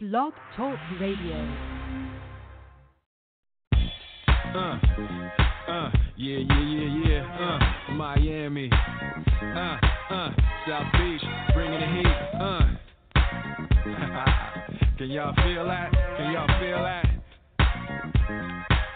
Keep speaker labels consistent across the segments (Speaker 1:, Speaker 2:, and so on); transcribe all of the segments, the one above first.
Speaker 1: Blog Talk Radio.
Speaker 2: Uh, uh, yeah, yeah, yeah, yeah. Uh, Miami. Uh, uh, South Beach, bringing the heat. Uh. Can y'all feel that? Can y'all feel that?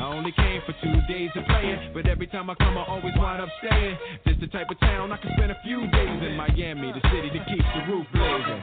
Speaker 2: I only came for two days of playing, but every time I come, I always wind up staying. This the type of town I can spend a few days in Miami, the city that keeps the roof blazing.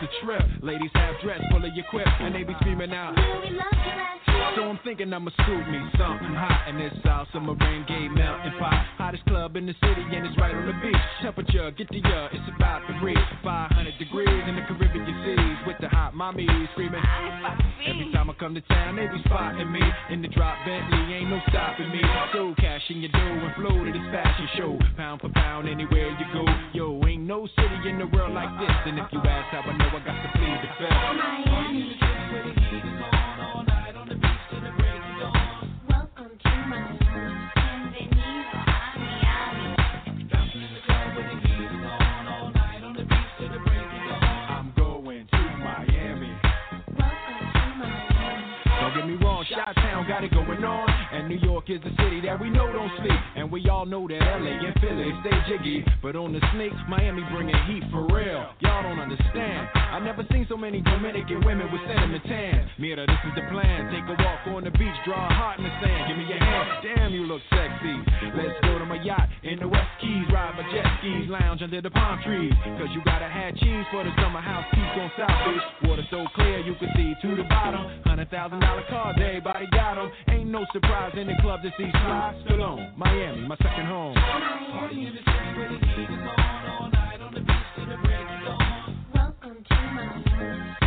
Speaker 2: A trip. Ladies have dress full of your quip, and they be screaming out. So I'm thinking I'ma scoop me something hot in this South Summer rain gay melting pot. Hottest club in the city, and it's right on the beach. Temperature, get the ya, it's about to reach 500 degrees in the Caribbean seas with the hot mommy screaming. Every time I come to town, they be spotting me in the drop Bentley, ain't no stopping me. So cash in your dough and flow to this fashion show, pound for pound anywhere you go. Yo, ain't no city in the world like this, and if you ask how I know, I got to plead the fifth.
Speaker 3: Miami. Welcome to Miami. Bienvenido a Miami.
Speaker 2: I'm going to Miami.
Speaker 3: Welcome to Miami.
Speaker 2: Don't get me wrong, Chi-Town got it going on. New York is the city that we know don't sleep. And we all know that LA and Philly stay jiggy. But on the sneak, Miami bringing heat for real. Y'all don't understand. I never seen so many Dominican women with sentiment tan. Mira, this is the plan. Take a walk on the beach, draw a heart in the sand. Give me your hand. Damn, you look sexy. Let's go to my yacht in the West Keys. Ride my jet skis, lounge under the palm trees. Cause you gotta have cheese for the summer house peace on South Beach. Water so clear you can see to the bottom. Hundred thousand dollar cars, everybody got 'em. Ain't no surprise in the club to see Sly Stallone. Miami, my second home.
Speaker 3: Miami. Welcome to Miami.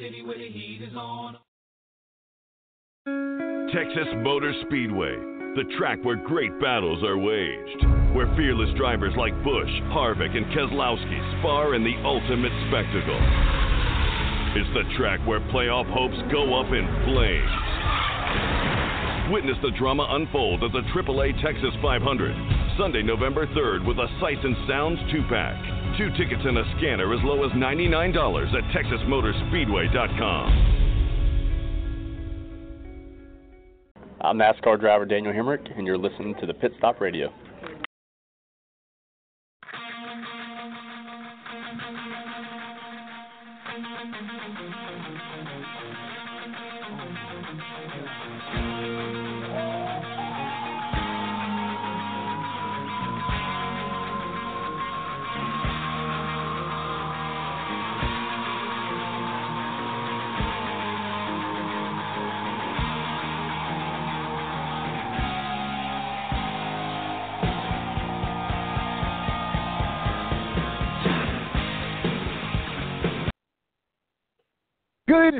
Speaker 3: Miami.
Speaker 4: Texas Motor Speedway, the track where great battles are waged, where fearless drivers like Busch, Harvick, and Keselowski spar in the ultimate spectacle. It's the track where playoff hopes go up in flames. Witness the drama unfold at the AAA Texas 500, Sunday, November 3rd, with a Sights and Sounds 2 pack. Two tickets and a scanner as low as $99 at TexasMotorspeedway.com.
Speaker 5: I'm NASCAR driver Daniel Hemric, and you're listening to the Pit Stop Radio.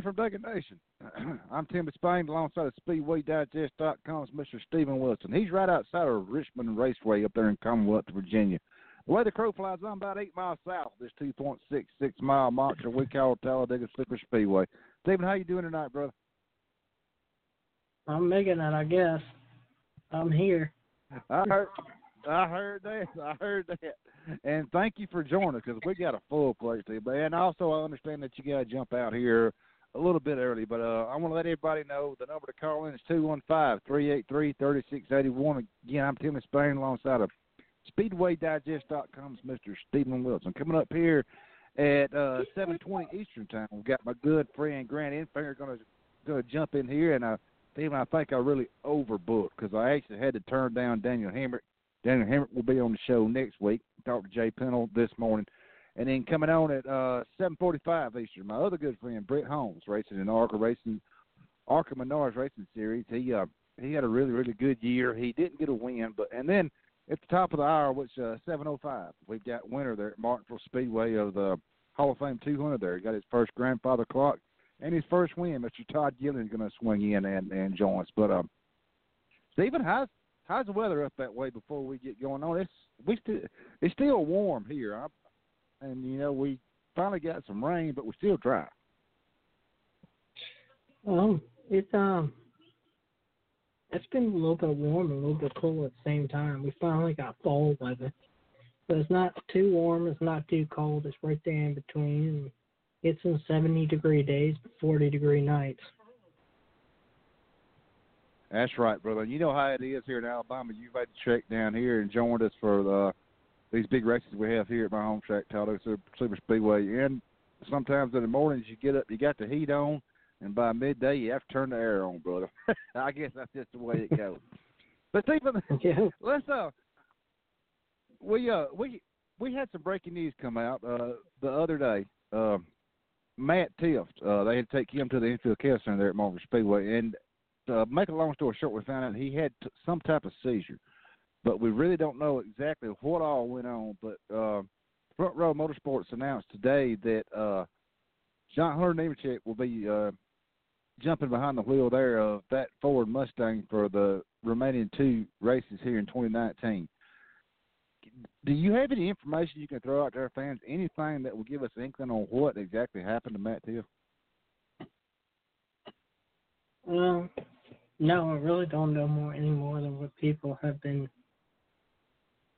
Speaker 6: From Duncan Nation. I'm Tim Disspain alongside of SpeedwayDigest.com's Mr. Steven Wilson. He's right outside of Richmond Raceway up there in Commonwealth, Virginia. The way the crow flies, I'm about eight miles south of this 2.66 mile monster we call Talladega Super Speedway. Steven, how you doing tonight, brother?
Speaker 7: I'm making it, I guess. I'm here.
Speaker 6: I heard, I heard that. I heard that. And thank you for joining us because we got a full place today. And also I understand that you got to jump out here a little bit early. But uh, I want to let everybody know the number to call in is two one five three eight three thirty six eighty one. Again, I'm Tim Disspain alongside of SpeedwayDigest.com's Mr. Steven Wilson. Coming up here at uh, 7:20 Eastern Time, we've got my good friend Grant Enfinger going to going to jump in here, and uh, Steven, I think I really overbooked because I actually had to turn down Daniel Hemric. Daniel Hemric will be on the show next week. Talked to Jay Pennell this morning. And then coming on at uh, 7:45 Eastern, my other good friend Brett Holmes, racing in ARCA Racing, ARCA Menards Racing Series. He uh, he had a really really good year. He didn't get a win, but and then at the top of the hour, which uh, 7:05, we've got winner there at Martinsville Speedway of the Hall of Fame 200. There, he got his first grandfather clock and his first win. Mr. Todd Gillen is going to swing in and and join us. But um, Steven, how's how's the weather up that way before we get going on? It's we still it's still warm here. I'm, and you know we finally got some rain, but we're still dry.
Speaker 7: Um, it's um, it's been a little bit warm and a little bit cool at the same time. We finally got fall weather, but it's not too warm. It's not too cold. It's right there in between. It's in 70 degree days, 40 degree nights.
Speaker 6: That's right, brother. You know how it is here in Alabama. You've had to check down here and joined us for the these big races we have here at my home track, Talladega Super Speedway. And sometimes in the mornings you get up, you got the heat on, and by midday you have to turn the air on, brother. I guess that's just the way it goes. but Steven,
Speaker 7: Yeah.
Speaker 6: let's uh, we uh we we had some breaking news come out uh the other day. Uh, Matt Tifft, uh, they had to take him to the infield care center there at Marvin Speedway, and uh, make a long story short, we found out he had t- some type of seizure, but we really don't know exactly what all went on. But uh, Front Row Motorsports announced today that uh, John Hunter Nemechek will be uh, jumping behind the wheel there of that Ford Mustang for the remaining two races here in 2019. Do you have any information you can throw out to our fans? Anything that will give us an inkling on what exactly happened to Matt Tifft?
Speaker 7: Um, no, I really don't know more any more than what people have been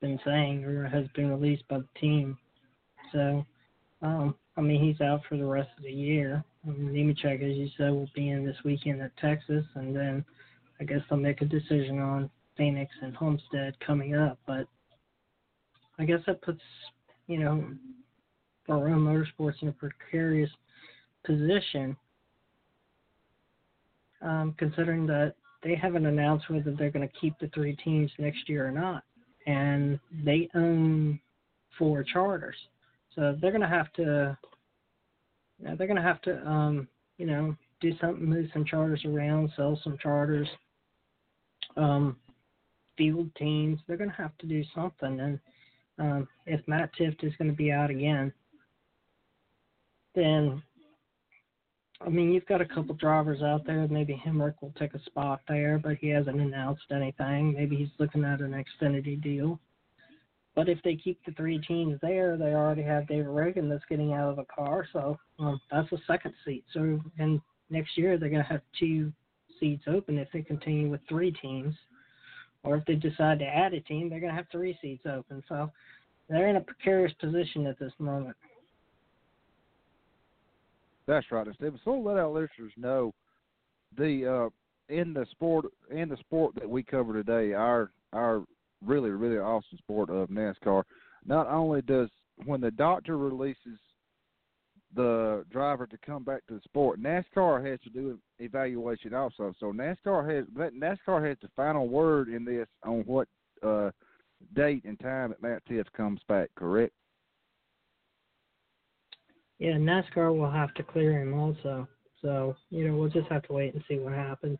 Speaker 7: been saying or has been released by the team. So, um, I mean, he's out for the rest of the year. Um, Nemechek, as you said, will be in this weekend at Texas, and then I guess they'll make a decision on Phoenix and Homestead coming up. But I guess that puts, you know, Barone Motorsports in a precarious position um, considering that they haven't announced whether they're going to keep the three teams next year or not, and they own four charters, so they're going to have to. You know, they're going to have to, um, you know, do something, move some charters around, sell some charters, um, field teams. They're going to have to do something, and um, if Matt Tifft is going to be out again, then I mean, you've got a couple drivers out there. Maybe Hemric will take a spot there, but he hasn't announced anything. Maybe he's looking at an Xfinity deal. But if they keep the three teams there, they already have David Ragan that's getting out of the car, so um, that's a second seat. So, and next year they're going to have two seats open if they continue with three teams, or if they decide to add a team, they're going to have three seats open. So, they're in a precarious position at this moment.
Speaker 6: That's right, Steven. So let our listeners know the uh, in the sport in the sport that we cover today, our our really really awesome sport of NASCAR. Not only does when the doctor releases the driver to come back to the sport, NASCAR has to do an evaluation also. So NASCAR has NASCAR has the final word in this on what uh, date and time that Matt Tifft comes back. Correct?
Speaker 7: Yeah, NASCAR will have to clear him also. So, you know, we'll just have to wait and see what happens.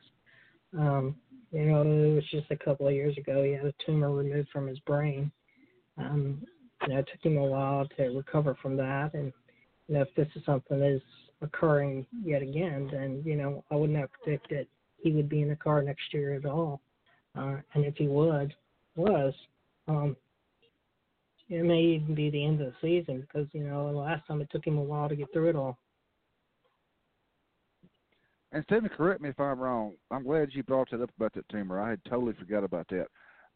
Speaker 7: Um, you know, it was just a couple of years ago he had a tumor removed from his brain. Um, you know, it took him a while to recover from that and you know, if this is something that is occurring yet again, then, you know, I would not predict that he would be in the car next year at all. Uh, and if he would, was, um, it may even be the end of the season because you know the last time it took him a while to get through it all.
Speaker 6: And Steven, correct me if I'm wrong. I'm glad you brought that up about that tumor. I had totally forgot about that.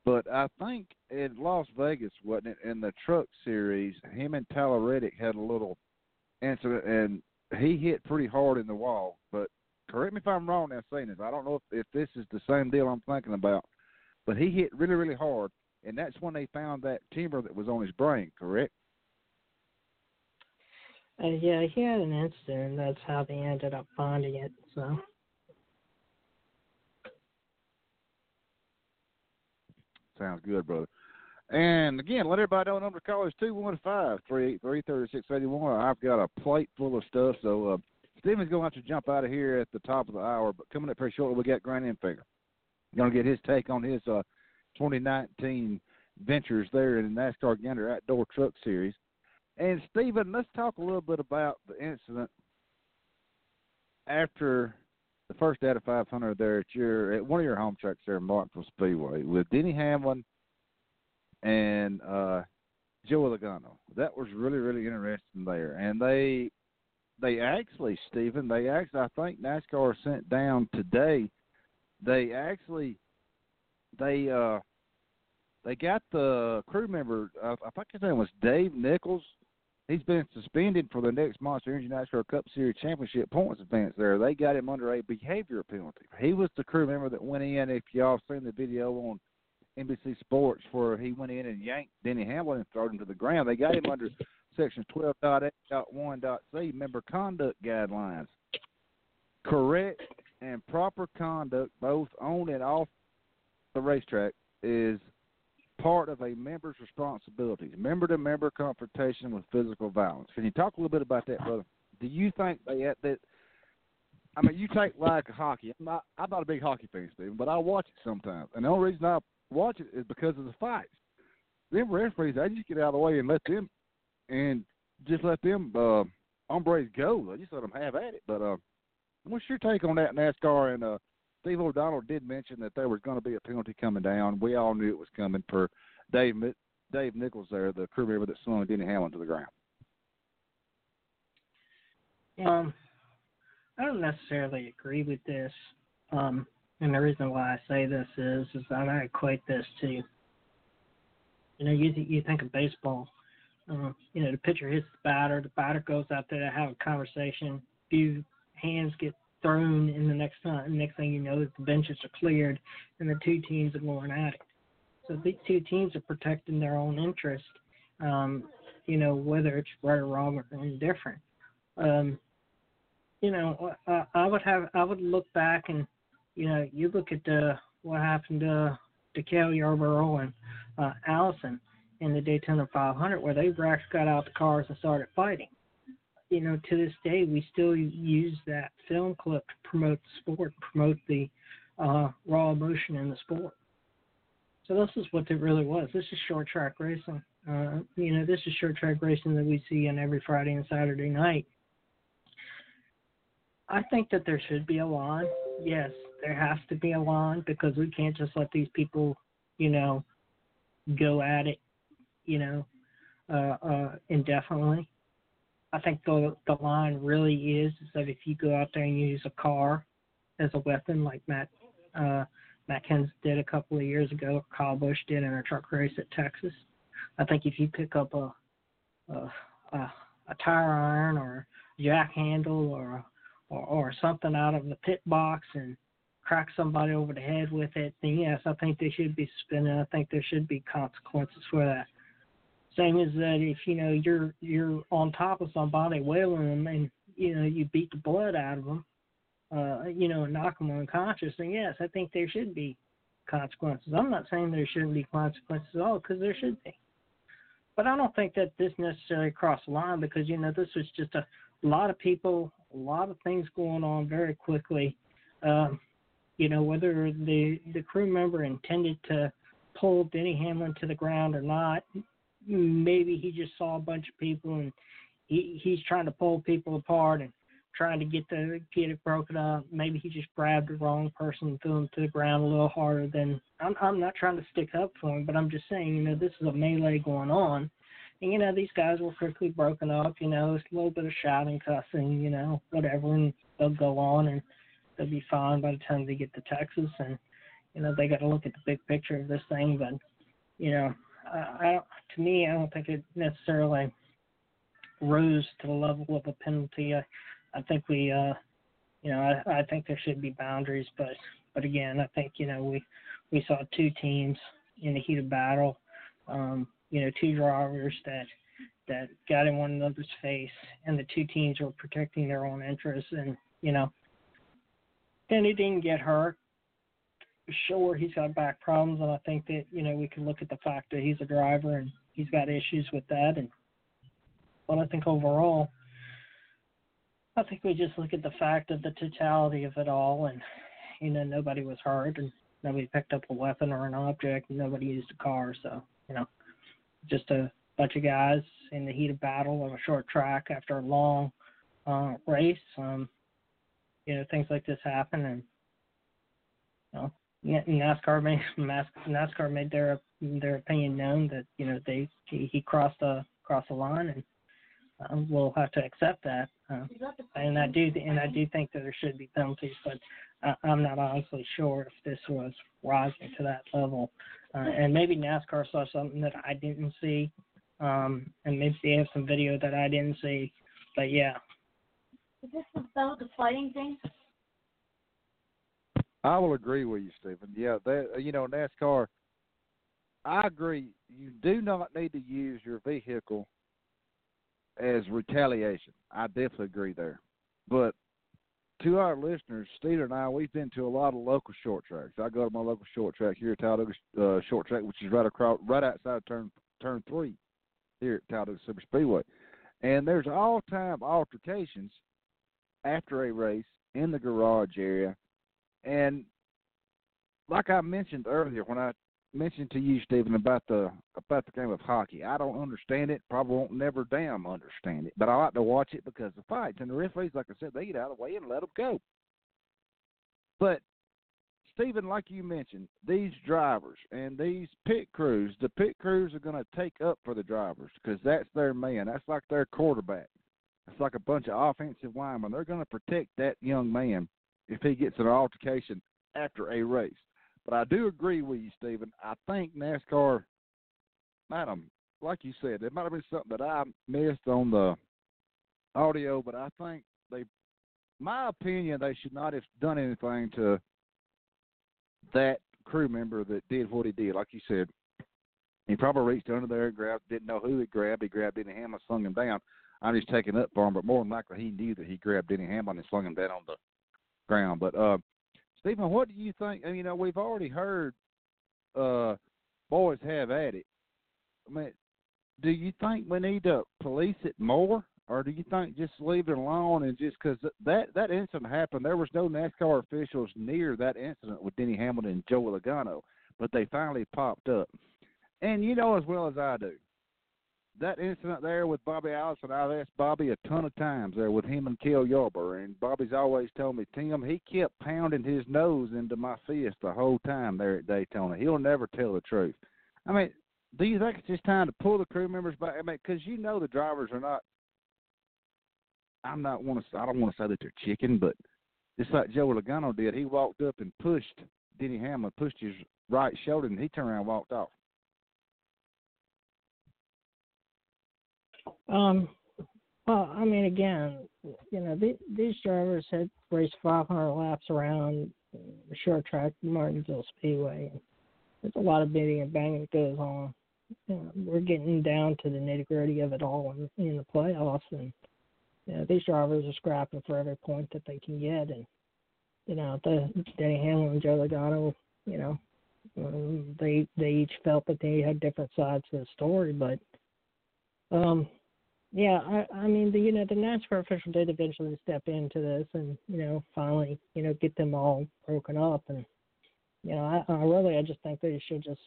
Speaker 6: But I think in Las Vegas, wasn't it, in the truck series, him and Tyler Reddick had a little incident, and he hit pretty hard in the wall. But correct me if I'm wrong now saying this. I don't know if, if this is the same deal I'm thinking about, but he hit really, really hard, and that's when they found that tumor that was on his brain. Correct?
Speaker 7: Uh, yeah, he had an incident, and that's how they ended up finding it. So.
Speaker 6: Sounds good, brother. And again, let everybody know the number to call is 215-383-3681. I've got a plate full of stuff, so uh, Steven's going to have to jump out of here at the top of the hour. But coming up pretty shortly, we got Grant Enfinger. Going to get his take on his uh, 2019 ventures there in the NASCAR Gander Outdoor Truck Series. And Steven, let's talk a little bit about the incident after the first out of 500 there at your at one of your home tracks there, Martinsville Speedway, with Denny Hamlin and uh, Joey Logano. That was really really interesting there, and they they actually Steven they actually I think NASCAR sent down today. They actually they uh they got the crew member. Uh, I think his name was Dave Nichols he's been suspended for the next Monster Energy NASCAR Cup Series Championship points advance there. They got him under a behavior penalty. He was the crew member that went in, if y'all seen the video on NBC Sports, where he went in and yanked Denny Hamlin and threw him to the ground. They got him under Section 12.8.1.c, member conduct guidelines. Correct and proper conduct, both on and off the racetrack, is part of a member's responsibilities. Member to member confrontation with physical violence. Can you talk a little bit about that, brother? Do you think that that I mean, you take like hockey. I'm not I'm not a big hockey fan, Steven, but I watch it sometimes. And the only reason I watch it is because of the fights. Them referees, I just get out of the way and let them and just let them uh hombres go. I just let them have at it. But uh what's your take on that NASCAR and uh Steve O'Donnell did mention that there was going to be a penalty coming down. We all knew it was coming for Dave Dave Nichols there, the crew member that slung Denny Hamlin to the ground.
Speaker 7: Um, I don't necessarily agree with this. Um, and the reason why I say this is, is that I equate this to, you know, you you think of baseball. Um, you know, the pitcher hits the batter, the batter goes out there to have a conversation. Few hands get thrown, and the next time, next thing you know, the benches are cleared, and the two teams are going at it. So these two teams are protecting their own interest, um, you know, whether it's right or wrong or indifferent. Um, you know, uh, I would have, I would look back and, you know, you look at the what happened to to Cale Yarborough and uh, Allison in the Daytona 500, where they got out the cars and started fighting you know, to this day, we still use that film clip to promote the sport, promote the uh, raw emotion in the sport. So this is what it really was. This is short track racing. Uh, you know, this is short track racing that we see on every Friday and Saturday night. I think that there should be a line. Yes, there has to be a line because we can't just let these people, you know, go at it, you know, uh, uh, indefinitely. I think the the line really is is that if you go out there and use a car as a weapon, like Matt uh, Matt Kenseth did a couple of years ago, or Kyle Busch did in a truck race at Texas. I think if you pick up a a, a, a tire iron or jack handle or, or or something out of the pit box and crack somebody over the head with it, then yes, I think they should be suspended. I think there should be consequences for that. Same as that if you know you're you're on top of somebody wailing them and you know you beat the blood out of them, uh, you know, and knock them unconscious, then yes, I think there should be consequences. I'm not saying there shouldn't be consequences at all because there should be, but I don't think that this necessarily crossed the line because you know this was just a lot of people, a lot of things going on very quickly. Um, you know, whether the the crew member intended to pull Denny Hamlin to the ground or not, maybe he just saw a bunch of people and he he's trying to pull people apart and trying to get the get it broken up. Maybe he just grabbed the wrong person and threw him to the ground a little harder than I'm I'm not trying to stick up for him, but I'm just saying, you know, this is a melee going on. And you know, these guys were quickly broken up, you know, it's a little bit of shouting, cussing, you know, whatever and they'll go on and they'll be fine by the time they get to Texas and you know they got to look at the big picture of this thing. But you know, I, I to me, I don't think it necessarily rose to the level of a penalty. I, I think we, uh, you know, I, I think there should be boundaries, but but again, I think you know we we saw two teams in the heat of battle. Um, you know, two drivers that that got in one another's face, and the two teams were protecting their own interests, and you know, and he didn't get hurt. Sure, he's got back problems, and I think that you know we can look at the fact that he's a driver and he's got issues with that, and but I think overall, I think we just look at the fact of the totality of it all, and you know nobody was hurt, and nobody picked up a weapon or an object, and nobody used a car, so you know, just a bunch of guys in the heat of battle on a short track after a long uh, race. Um, you know, things like this happen, and you know, NASCAR made NASCAR made their their opinion known that you know they he, he crossed the crossed the line, and um, we'll have to accept that. Uh, and I do and I do think that there should be penalties, but uh, I'm not honestly sure if this was rising to that level. Uh, and maybe NASCAR saw something that I didn't see, um, and maybe they have some video that I didn't see. But yeah.
Speaker 3: Is this about the fighting thing?
Speaker 6: I will agree with you, Steven. Yeah, that you know NASCAR. I agree. You do not need to use your vehicle as retaliation. I definitely agree there. But to our listeners, Steve and I, we've been to a lot of local short tracks. I go to my local short track here at Talladega uh, Short Track, which is right across, right outside turn turn three here at Talladega Super Speedway. And there's all time altercations after a race in the garage area. And like I mentioned earlier when I mentioned to you, Steven, about the about the game of hockey. I don't understand it. Probably won't never damn understand it. But I like to watch it because the fights and the referees, like I said, they get out of the way and let them go. But Steven, like you mentioned, these drivers and these pit crews, the pit crews are going to take up for the drivers because that's their man. That's like their quarterback. It's like a bunch of offensive linemen. They're going to protect that young man if he gets an altercation after a race. But I do agree with you, Steven. I think NASCAR, madam, like you said, it might have been something that I missed on the audio, but I think they, my opinion, they should not have done anything to that crew member that did what he did. Like you said, he probably reached under there and grabbed, didn't know who he grabbed. He grabbed Denny Hamlin, slung him down. I'm just taking up for him, but more than likely he knew that he grabbed Denny Hamlin and slung him down on the ground. But uh, Steven, what do you think? You know, we've already heard uh, boys have at it. I mean, do you think we need to police it more, or do you think just leave it alone and just because that that incident happened, there was no NASCAR officials near that incident with Denny Hamlin and Joe Logano, but they finally popped up. And you know as well as I do, that incident there with Bobby Allison, I've asked Bobby a ton of times there with him and Cale Yarborough, and Bobby's always told me, Tim, he kept pounding his nose into my fist the whole time there at Daytona. He'll never tell the truth. I mean, do you think it's just time to pull the crew members back? I mean, because you know the drivers are not. I'm not want to. I don't want to say that they're chicken, but just like Joe Logano did, he walked up and pushed Denny Hamlin, pushed his right shoulder, and he turned around and walked off.
Speaker 7: Um, well, I mean, again, you know, the, these drivers had raced 500 laps around the short track Martinsville Speedway. There's a lot of bidding and banging that goes on. You know, we're getting down to the nitty gritty of it all in, in the playoffs, and you know, these drivers are scrapping for every point that they can get. And you know, the Denny Hamlin and Joe Logano, you know, um, they they each felt that they had different sides to the story, but um, yeah, I, I mean, the you know the NASCAR official did eventually step into this, and you know, finally, you know, get them all broken up, and you know, I, I really, I just think they should just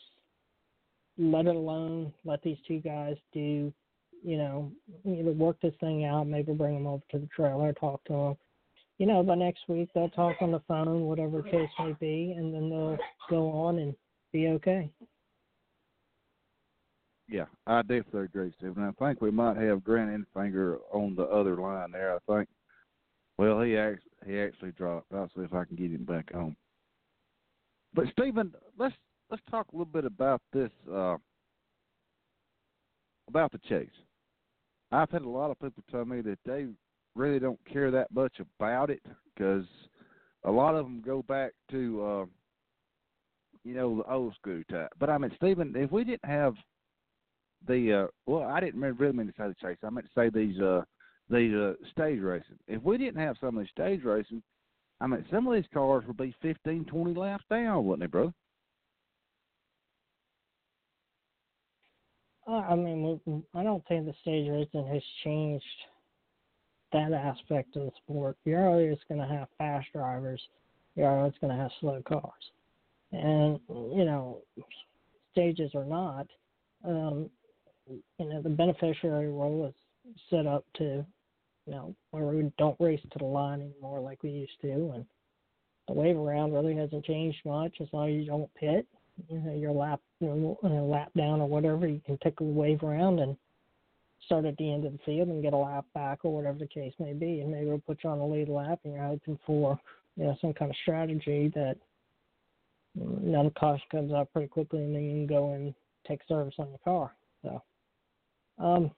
Speaker 7: let it alone, let these two guys do, you know, either work this thing out, maybe bring them over to the trailer, talk to them. You know, by next week they'll talk on the phone, whatever case may be, and then they'll go on and be okay.
Speaker 6: Yeah, I definitely agree, Steven. I think we might have Grant Enfinger on the other line there. I think. Well, he actually he actually dropped. I'll see if I can get him back on. But Steven, let's let's talk a little bit about this uh, about the chase. I've had a lot of people tell me that they really don't care that much about it because a lot of them go back to uh, you know the old school type. But I mean, Steven, if we didn't have the uh, well, I didn't really mean to say the chase. I meant to say these uh, these uh, stage racing. If we didn't have some of these stage racing, I mean, some of these cars would be fifteen, twenty laps down, wouldn't they, brother?
Speaker 7: Uh, I mean, I don't think the stage racing has changed that aspect of the sport. You're always going to have fast drivers. You're always going to have slow cars, and you know, stages or not, um, you know, the beneficiary rule is set up to, you know, where we don't race to the line anymore like we used to, and the wave around really hasn't changed much as long as you don't pit. You know, your lap, you know, lap down or whatever, you can take a wave around and start at the end of the field and get a lap back or whatever the case may be, and maybe we'll put you on the lead lap, and you're hoping for, you know, some kind of strategy that another caution comes out pretty quickly, and then you can go and take service on your car. So, um,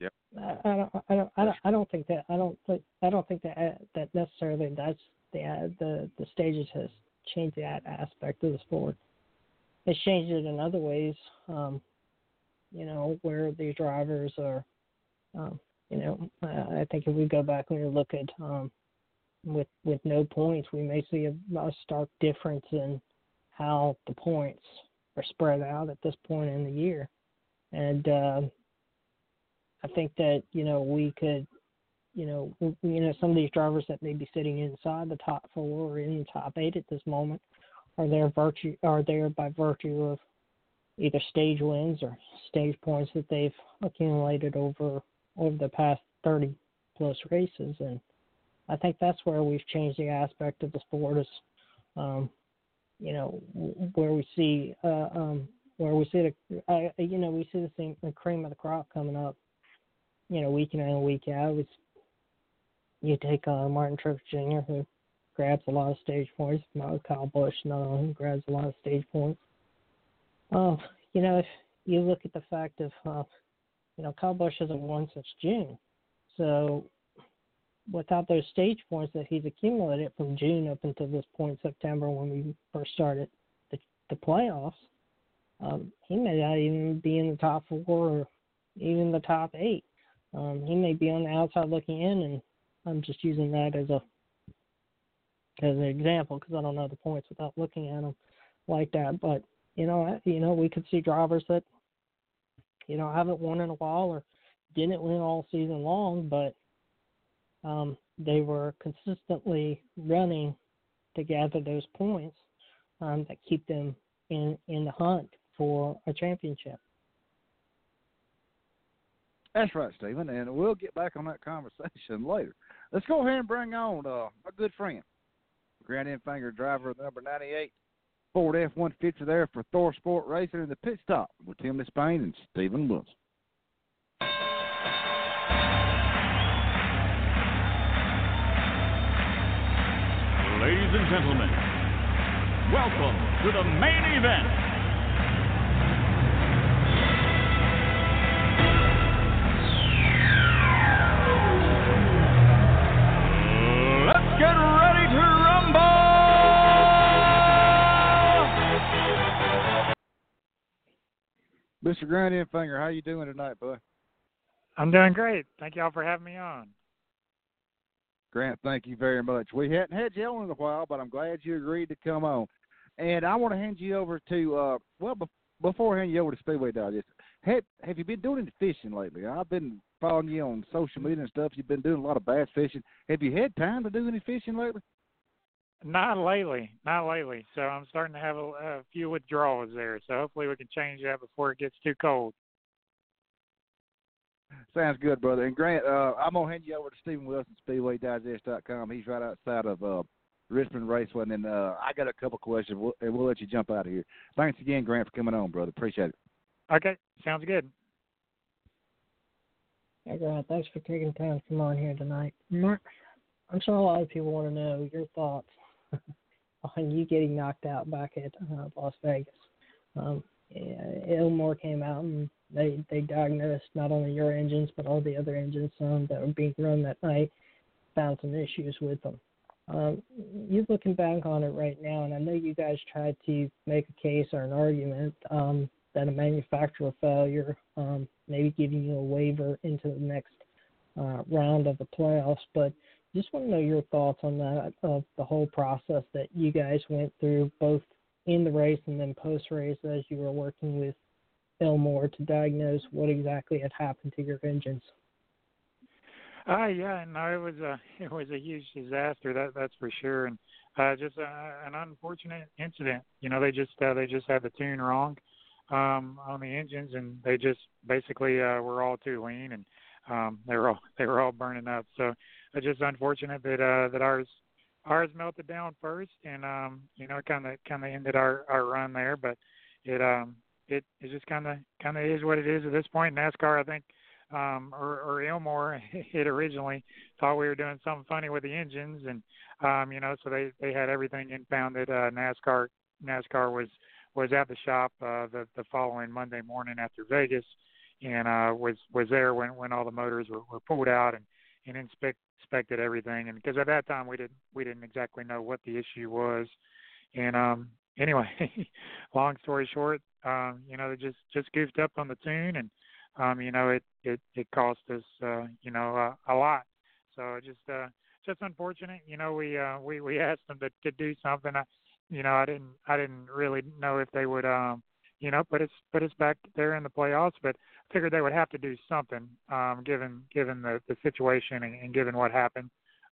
Speaker 6: Yep.
Speaker 7: I, I don't, I don't, I don't, I don't think that, I don't, think, I don't think that uh, that necessarily that's the uh, the the stages has changed that aspect of the sport. It's changed it in other ways. Um, you know, where the drivers are, um, you know, uh, I think if we go back and we look at um, with with no points, we may see a, a stark difference in how the points are spread out at this point in the year, and uh, I think that you know we could, you know, you know some of these drivers that may be sitting inside the top four or in the top eight at this moment are there virtue are there by virtue of either stage wins or stage points that they've accumulated over over the past 30 plus races. And I think that's where we've changed the aspect of the sport is um, you know where we see uh, um, where we see the uh, you know we see the same the cream of the crop coming up you know week in and week out you take uh, Martin Truex Jr. who grabs a lot of stage points Kyle Busch another one who grabs a lot of stage points uh, you know, if you look at the fact of, uh, you know, Kyle Busch hasn't won since June. So without those stage points that he's accumulated from June up until this point, September, when we first started the, the playoffs, um, he may not even be in the top four or even the top eight. Um, he may be on the outside looking in, and I'm just using that as a as an example because I don't know the points without looking at them like that. But you know, you know, we could see drivers that, you know, haven't won in a while or didn't win all season long, but um, they were consistently running to gather those points um, that keep them in in the hunt for a championship.
Speaker 6: That's right, Steven, and we'll get back on that conversation later. Let's go ahead and bring on uh, a good friend, Grant Enfinger, driver number 98, Ford F 150 there for ThorSport Racing in the pit stop with Tim Disspain and Steven Wilson.
Speaker 8: Ladies and gentlemen, welcome to the main event.
Speaker 6: Mr. Grant Enfinger, how you doing tonight, bud?
Speaker 9: I'm doing great. Thank y'all for having me on.
Speaker 6: Grant, thank you very much. We hadn't had you on in a while, but I'm glad you agreed to come on. And I want to hand you over to uh well be- before I hand you over to Speedway Digest. Have have you been doing any fishing lately? I've been following you on social media and stuff. You've been doing a lot of bass fishing. Have you had time to do any fishing lately?
Speaker 9: Not lately, not lately. So I'm starting to have a, a few withdrawals there. So hopefully we can change that before it gets too cold.
Speaker 6: Sounds good, brother. And Grant, uh, I'm gonna hand you over to Steven Wilson, SpeedwayDigest.com. He's right outside of uh, Richmond Raceway, and uh, I got a couple questions, we'll, and we'll let you jump out of here. Thanks again, Grant, for coming on, brother. Appreciate it.
Speaker 9: Okay, sounds good.
Speaker 7: Hey, Grant, thanks for taking time to come on here tonight. Mark, I'm sure a lot of people want to know your thoughts on you getting knocked out back at uh, Las Vegas. Um, Ilmor came out and they they diagnosed not only your engines but all the other engines um, that were being run that night. Found some issues with them. Um, you looking back on it right now, and I know you guys tried to make a case or an argument um, that a manufacturer failure um, maybe giving you a waiver into the next uh, round of the playoffs, but just want to know your thoughts on that of the whole process that you guys went through, both in the race and then post race, as you were working with Ilmor to diagnose what exactly had happened to your engines.
Speaker 9: Uh yeah, no, it was a it was a huge disaster. That that's for sure, and uh, just uh, an unfortunate incident. You know, they just uh, they just had the tune wrong um, on the engines, and they just basically uh, were all too lean, and um, they were all they were all burning up. So it's just unfortunate that uh, that ours ours melted down first, and um, you know, kind of kind of ended our our run there. But it um it it just kind of kind of is what it is at this point. NASCAR, I think, um, or or Ilmor, it originally thought we were doing something funny with the engines, and um, you know, so they they had everything impounded. Uh, NASCAR NASCAR was was at the shop uh, the the following Monday morning after Vegas, and uh, was was there when when all the motors were, were pulled out and and inspect, inspected everything. And because at that time we didn't we didn't exactly know what the issue was, and um anyway, long story short, um you know they just just goofed up on the tune and um you know it it it cost us uh you know uh, a lot. So just uh just unfortunate. You know we uh we we asked them to to do something. I, you know I didn't I didn't really know if they would um you know put us put us back there in the playoffs, but I figured they would have to do something, um, given given the the situation and, and given what happened.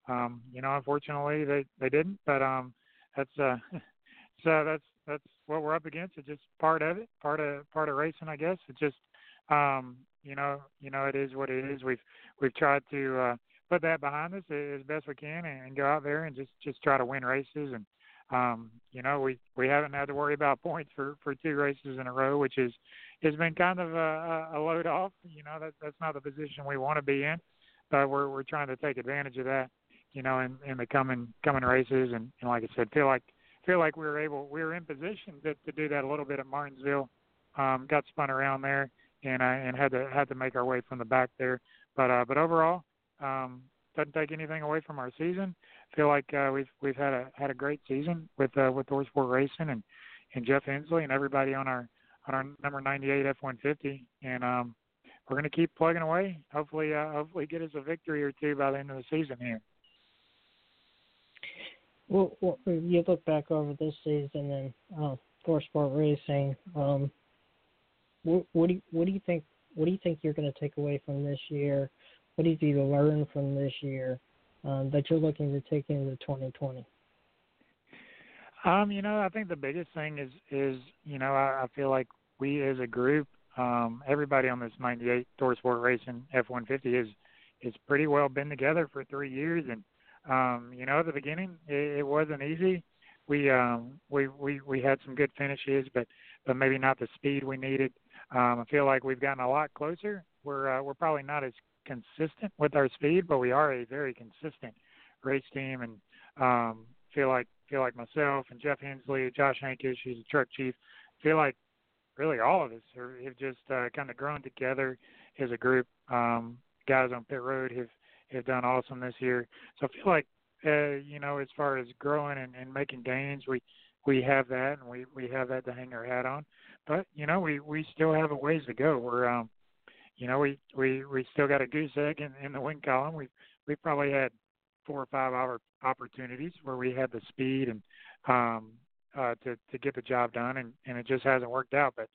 Speaker 9: Um, you know, unfortunately they they didn't, but um, that's uh, so that's that's what we're up against. It's just part of it, part of part of racing, I guess. It's just um, you know, you know, it is what it is. We've we've tried to uh, put that behind us as best we can and, and go out there and just just try to win races and um, you know, we we haven't had to worry about points for for two races in a row, which is has been kind of a, a load off. You know, that that's not the position we want to be in, but we're we're trying to take advantage of that. You know, in in the coming coming races, and, and like I said, feel like feel like we were able we were in position to to do that a little bit at Martinsville. Um, got spun around there, and uh, and had to had to make our way from the back there. But uh, but overall, um, doesn't take anything away from our season. Feel like uh, we've we've had a had a great season with uh, with ThorSport Racing and and Jeff Hensley and everybody on our on our number 98 F150, and um, we're going to keep plugging away. Hopefully, uh, hopefully, get us a victory or two by the end of the season here.
Speaker 7: Well, well you look back over this season and uh, ThorSport Racing. Um, what, what do you, what do you think? What do you think you're going to take away from this year? What did you learn from this year um, that you're looking to take into 2020?
Speaker 9: Um, you know, I think the biggest thing is is you know I, I feel like we as a group, um, everybody on this 98 ThorSport Racing F150 is is pretty well been together for three years, and um, you know at the beginning it, it wasn't easy. We um, we we we had some good finishes, but but maybe not the speed we needed. Um, I feel like we've gotten a lot closer. We're uh, we're probably not as consistent with our speed, but we are a very consistent race team, and um, feel like feel like myself and Jeff Hensley, Josh Hankish, who's a truck chief, feel like really all of us are, have just uh, kind of grown together as a group. Um, guys on pit road have have done awesome this year. So I feel like uh, you know, as far as growing and, and making gains, we we have that and we we have that to hang our hat on. But you know, we we still have a ways to go. We're um, you know, we we we still got a goose egg in, in the win column. We we probably had four or five hour opportunities where we had the speed and um, uh, to to get the job done, and, and it just hasn't worked out. But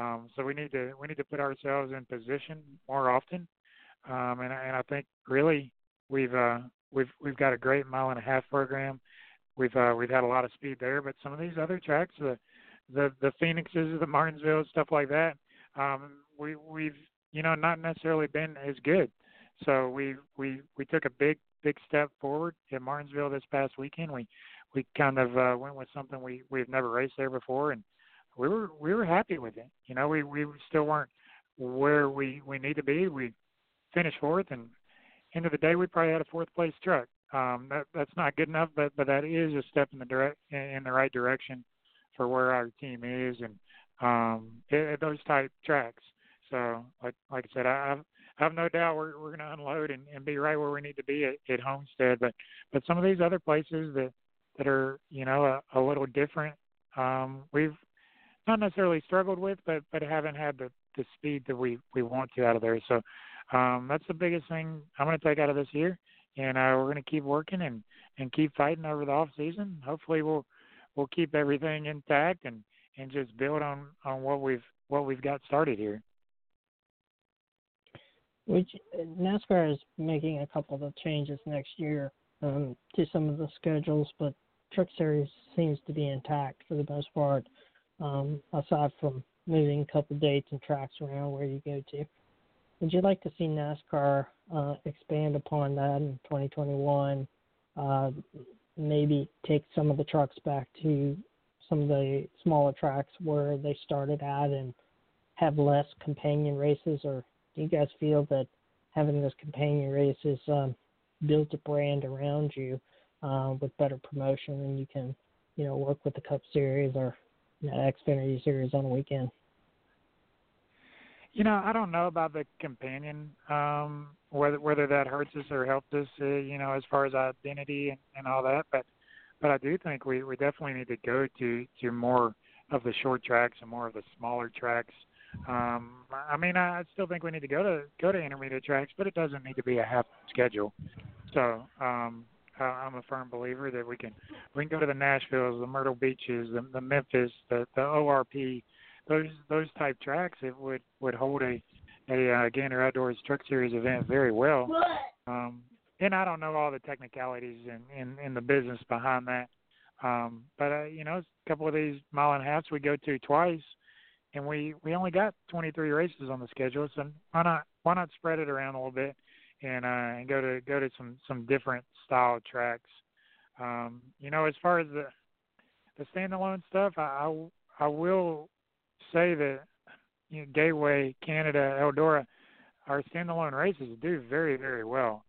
Speaker 9: um, so we need to we need to put ourselves in position more often, um, and and I think really we've uh, we've we've got a great mile and a half program. We've uh, we've had a lot of speed there, but some of these other tracks, the the the Phoenixes, the Martinsville, stuff like that, um, we we've you know not necessarily been as good. So we we we took a big big step forward in Martinsville this past weekend. We we kind of uh, went with something we we've never raced there before, and we were we were happy with it. You know, we we still weren't where we we need to be. We finished fourth, and end of the day, we probably had a fourth place truck. um, that that's not good enough, but but that is a step in the direct in the right direction for where our team is and um, it, those type tracks. So like like I said, I, I've I have no doubt we're we're going to unload and, and be right where we need to be at, at Homestead. But but some of these other places that that are you know a, a little different, um, we've not necessarily struggled with, but but haven't had the the speed that we we want to out of there. So um, that's the biggest thing I'm going to take out of this year, and uh, we're going to keep working and and keep fighting over the off season. Hopefully we'll we'll keep everything intact and and just build on on what we've what we've got started here.
Speaker 7: Which NASCAR is making a couple of changes next year um, to some of the schedules, but Truck Series seems to be intact for the most part, um, aside from moving a couple of dates and tracks around where you go to. Would you like to see NASCAR uh, expand upon that in 2021? Uh, maybe take some of the trucks back to some of the smaller tracks where they started at and have less companion races, or you guys feel that having those companion races um, built a brand around you uh, with better promotion, and you can, you know, work with the Cup Series or you know, Xfinity Series on the weekend?
Speaker 9: You know, I don't know about the companion, um, whether whether that hurts us or helps us, uh, you know, as far as identity and, and all that. But but I do think we we definitely need to go to to more of the short tracks and more of the smaller tracks. Um, I mean, I still think we need to go to go to intermediate tracks, but it doesn't need to be a half schedule. So um, I'm a firm believer that we can we can go to the Nashvilles, the Myrtle Beaches, the, the Memphis, the the ORP, those those type tracks. It would would hold a a uh, Gander Outdoors Truck Series event very well. Um, and I don't know all the technicalities in in, in the business behind that. Um, but uh, you know, a couple of these mile and a halfs we go to twice, and we we only got 23 races on the schedule. So why not why not spread it around a little bit and uh, and go to go to some some different style tracks. Um, you know, as far as the the standalone stuff, I I, I will say that you know, Gateway, Canada, Eldora, our standalone races do very very well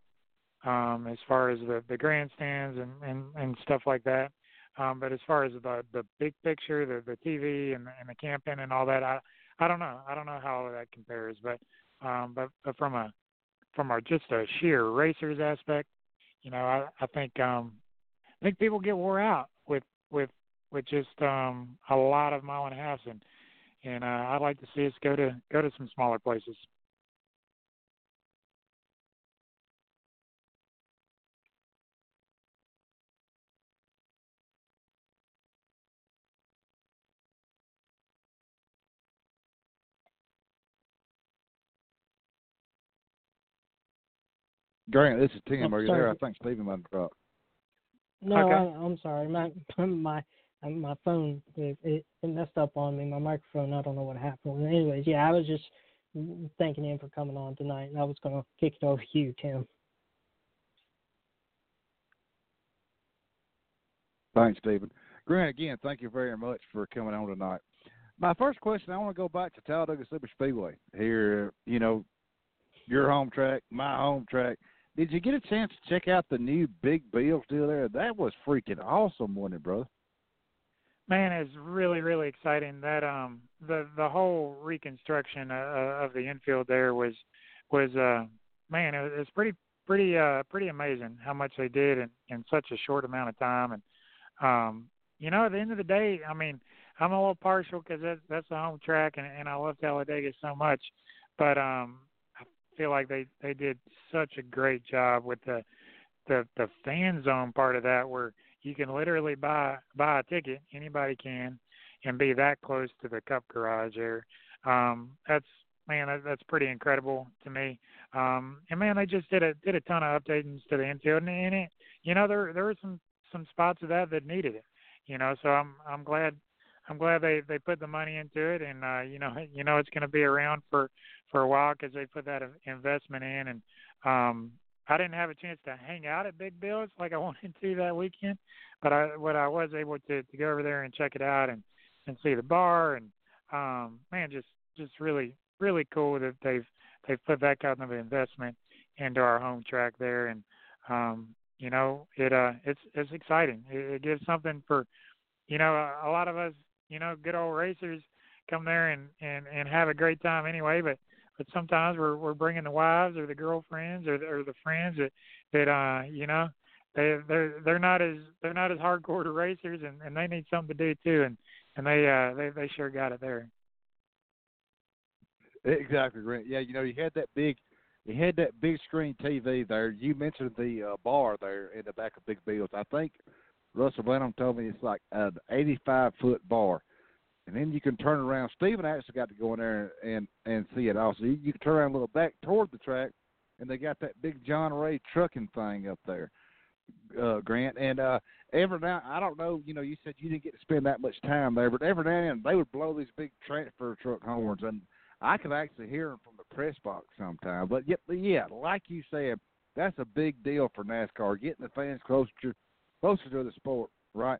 Speaker 9: um, as far as the, the grandstands and, and, and stuff like that. Um, but as far as the the big picture, the the TV and, and the camping and all that, I I don't know. I don't know how that compares. But um, but but from a from a just a sheer racers aspect, you know, I I think um I think people get wore out with with with just um a lot of mile and a halfs and and uh, I'd like to see us go to go to some smaller places.
Speaker 6: Grant, this is Tim.
Speaker 7: Oh,
Speaker 6: Are you
Speaker 7: sorry.
Speaker 6: there? I think Steven might have dropped.
Speaker 7: No,
Speaker 9: Okay.
Speaker 7: I, I'm sorry. My my my phone it, it it messed up on me. My microphone. I don't know what happened. Anyways, yeah, I was just thanking him for coming on tonight, and I was going to kick it over to you, Tim.
Speaker 6: Thanks, Steven. Grant, again, thank you very much for coming on tonight. My first question, I want to go back to Talladega Super Speedway. Here, you know, your home track, my home track. Did you get a chance to check out the new Big Bill still there? That was freaking awesome, wasn't it, brother?
Speaker 9: Man, it's really really exciting. That um the the whole reconstruction uh, of the infield there was was uh man it was, pretty pretty uh pretty amazing how much they did in in such a short amount of time and um you know at the end of the day I mean I'm a little partial because that's that's the home track and and I love Talladega so much but um feel like they they did such a great job with the the the fan zone part of that where you can literally buy buy a ticket anybody can and be that close to the cup garage there. Um that's man that, that's pretty incredible to me. Um and man they just did a did a ton of updates to the infield and, and it you know there there were some some spots of that that needed it you know so i'm i'm glad i'm glad they they put the money into it and uh you know you know it's going to be around for for a while because they put that investment in and um I didn't have a chance to hang out at Big Bill's like I wanted to that weekend, but I what I was able to to go over there and check it out and and see the bar and um man just just really really cool that they've they've put that kind of investment into our home track there and um you know, it uh, it's it's exciting. It, it gives something for, you know, a, a lot of us, you know, good old racers come there and and and have a great time anyway. But but sometimes we're we're bringing the wives or the girlfriends or the, or the friends that that uh you know they they're they're not as they're not as hardcore to racers and and they need something to do too and and they uh they they sure got it there.
Speaker 6: Exactly, Grant. Yeah, you know, you had that big you had that big screen TV there. You mentioned the uh, bar there in the back of Big Bills. I think Russell Blenheim told me it's like an 85 foot bar, and then you can turn around. Steven actually got to go in there and and see it also. You, you can turn around a little back toward the track, and they got that big John Ray trucking thing up there, uh, Grant. And uh, every now I don't know, you know, you said you didn't get to spend that much time there, but every now and then they would blow these big transfer truck horns and I could actually hear them from the press box sometimes. But yeah, yeah, like you said, that's a big deal for NASCAR, getting the fans closer closer to the sport, right?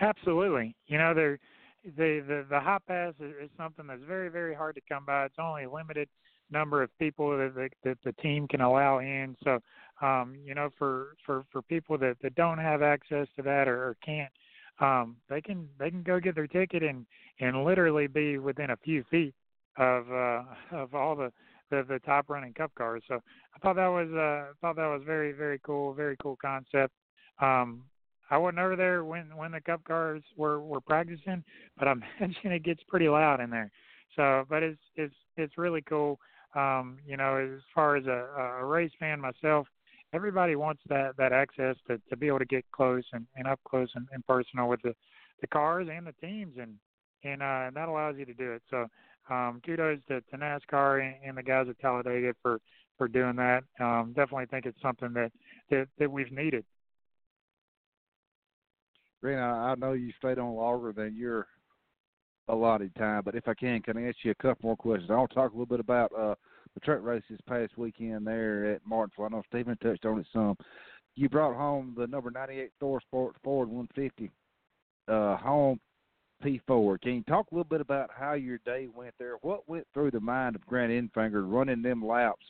Speaker 9: Absolutely. You know, they're the the the hot pass is, is something that's very very hard to come by. It's only a limited number of people that that, that the team can allow in. So, um, you know, for for for people that that don't have access to that or, or can't um, they can they can go get their ticket and and literally be within a few feet of uh, of all the, the the top running Cup cars. So I thought that was uh, I thought that was very very cool, very cool concept. Um, I wasn't over there when when the Cup cars were were practicing, but I imagine it gets pretty loud in there. So, but it's it's it's really cool. Um, you know, as far as a, a race fan myself, everybody wants that that access to to be able to get close and, and up close and, and personal with the the cars and the teams and and uh that allows you to do it so um kudos to, to NASCAR and, and the guys at Talladega for for doing that um definitely think it's something that that that we've needed
Speaker 6: Green, I, know you stayed on longer than your allotted time, but if I can, can I ask you a couple more questions? I want to talk a little bit about uh, the truck race this past weekend there at Martinsville. I know Steven touched on it some. You brought home the number 98 ThorSport Ford 150 uh, home P4. Can you talk a little bit about how your day went there? What went through the mind of Grant Enfinger running them laps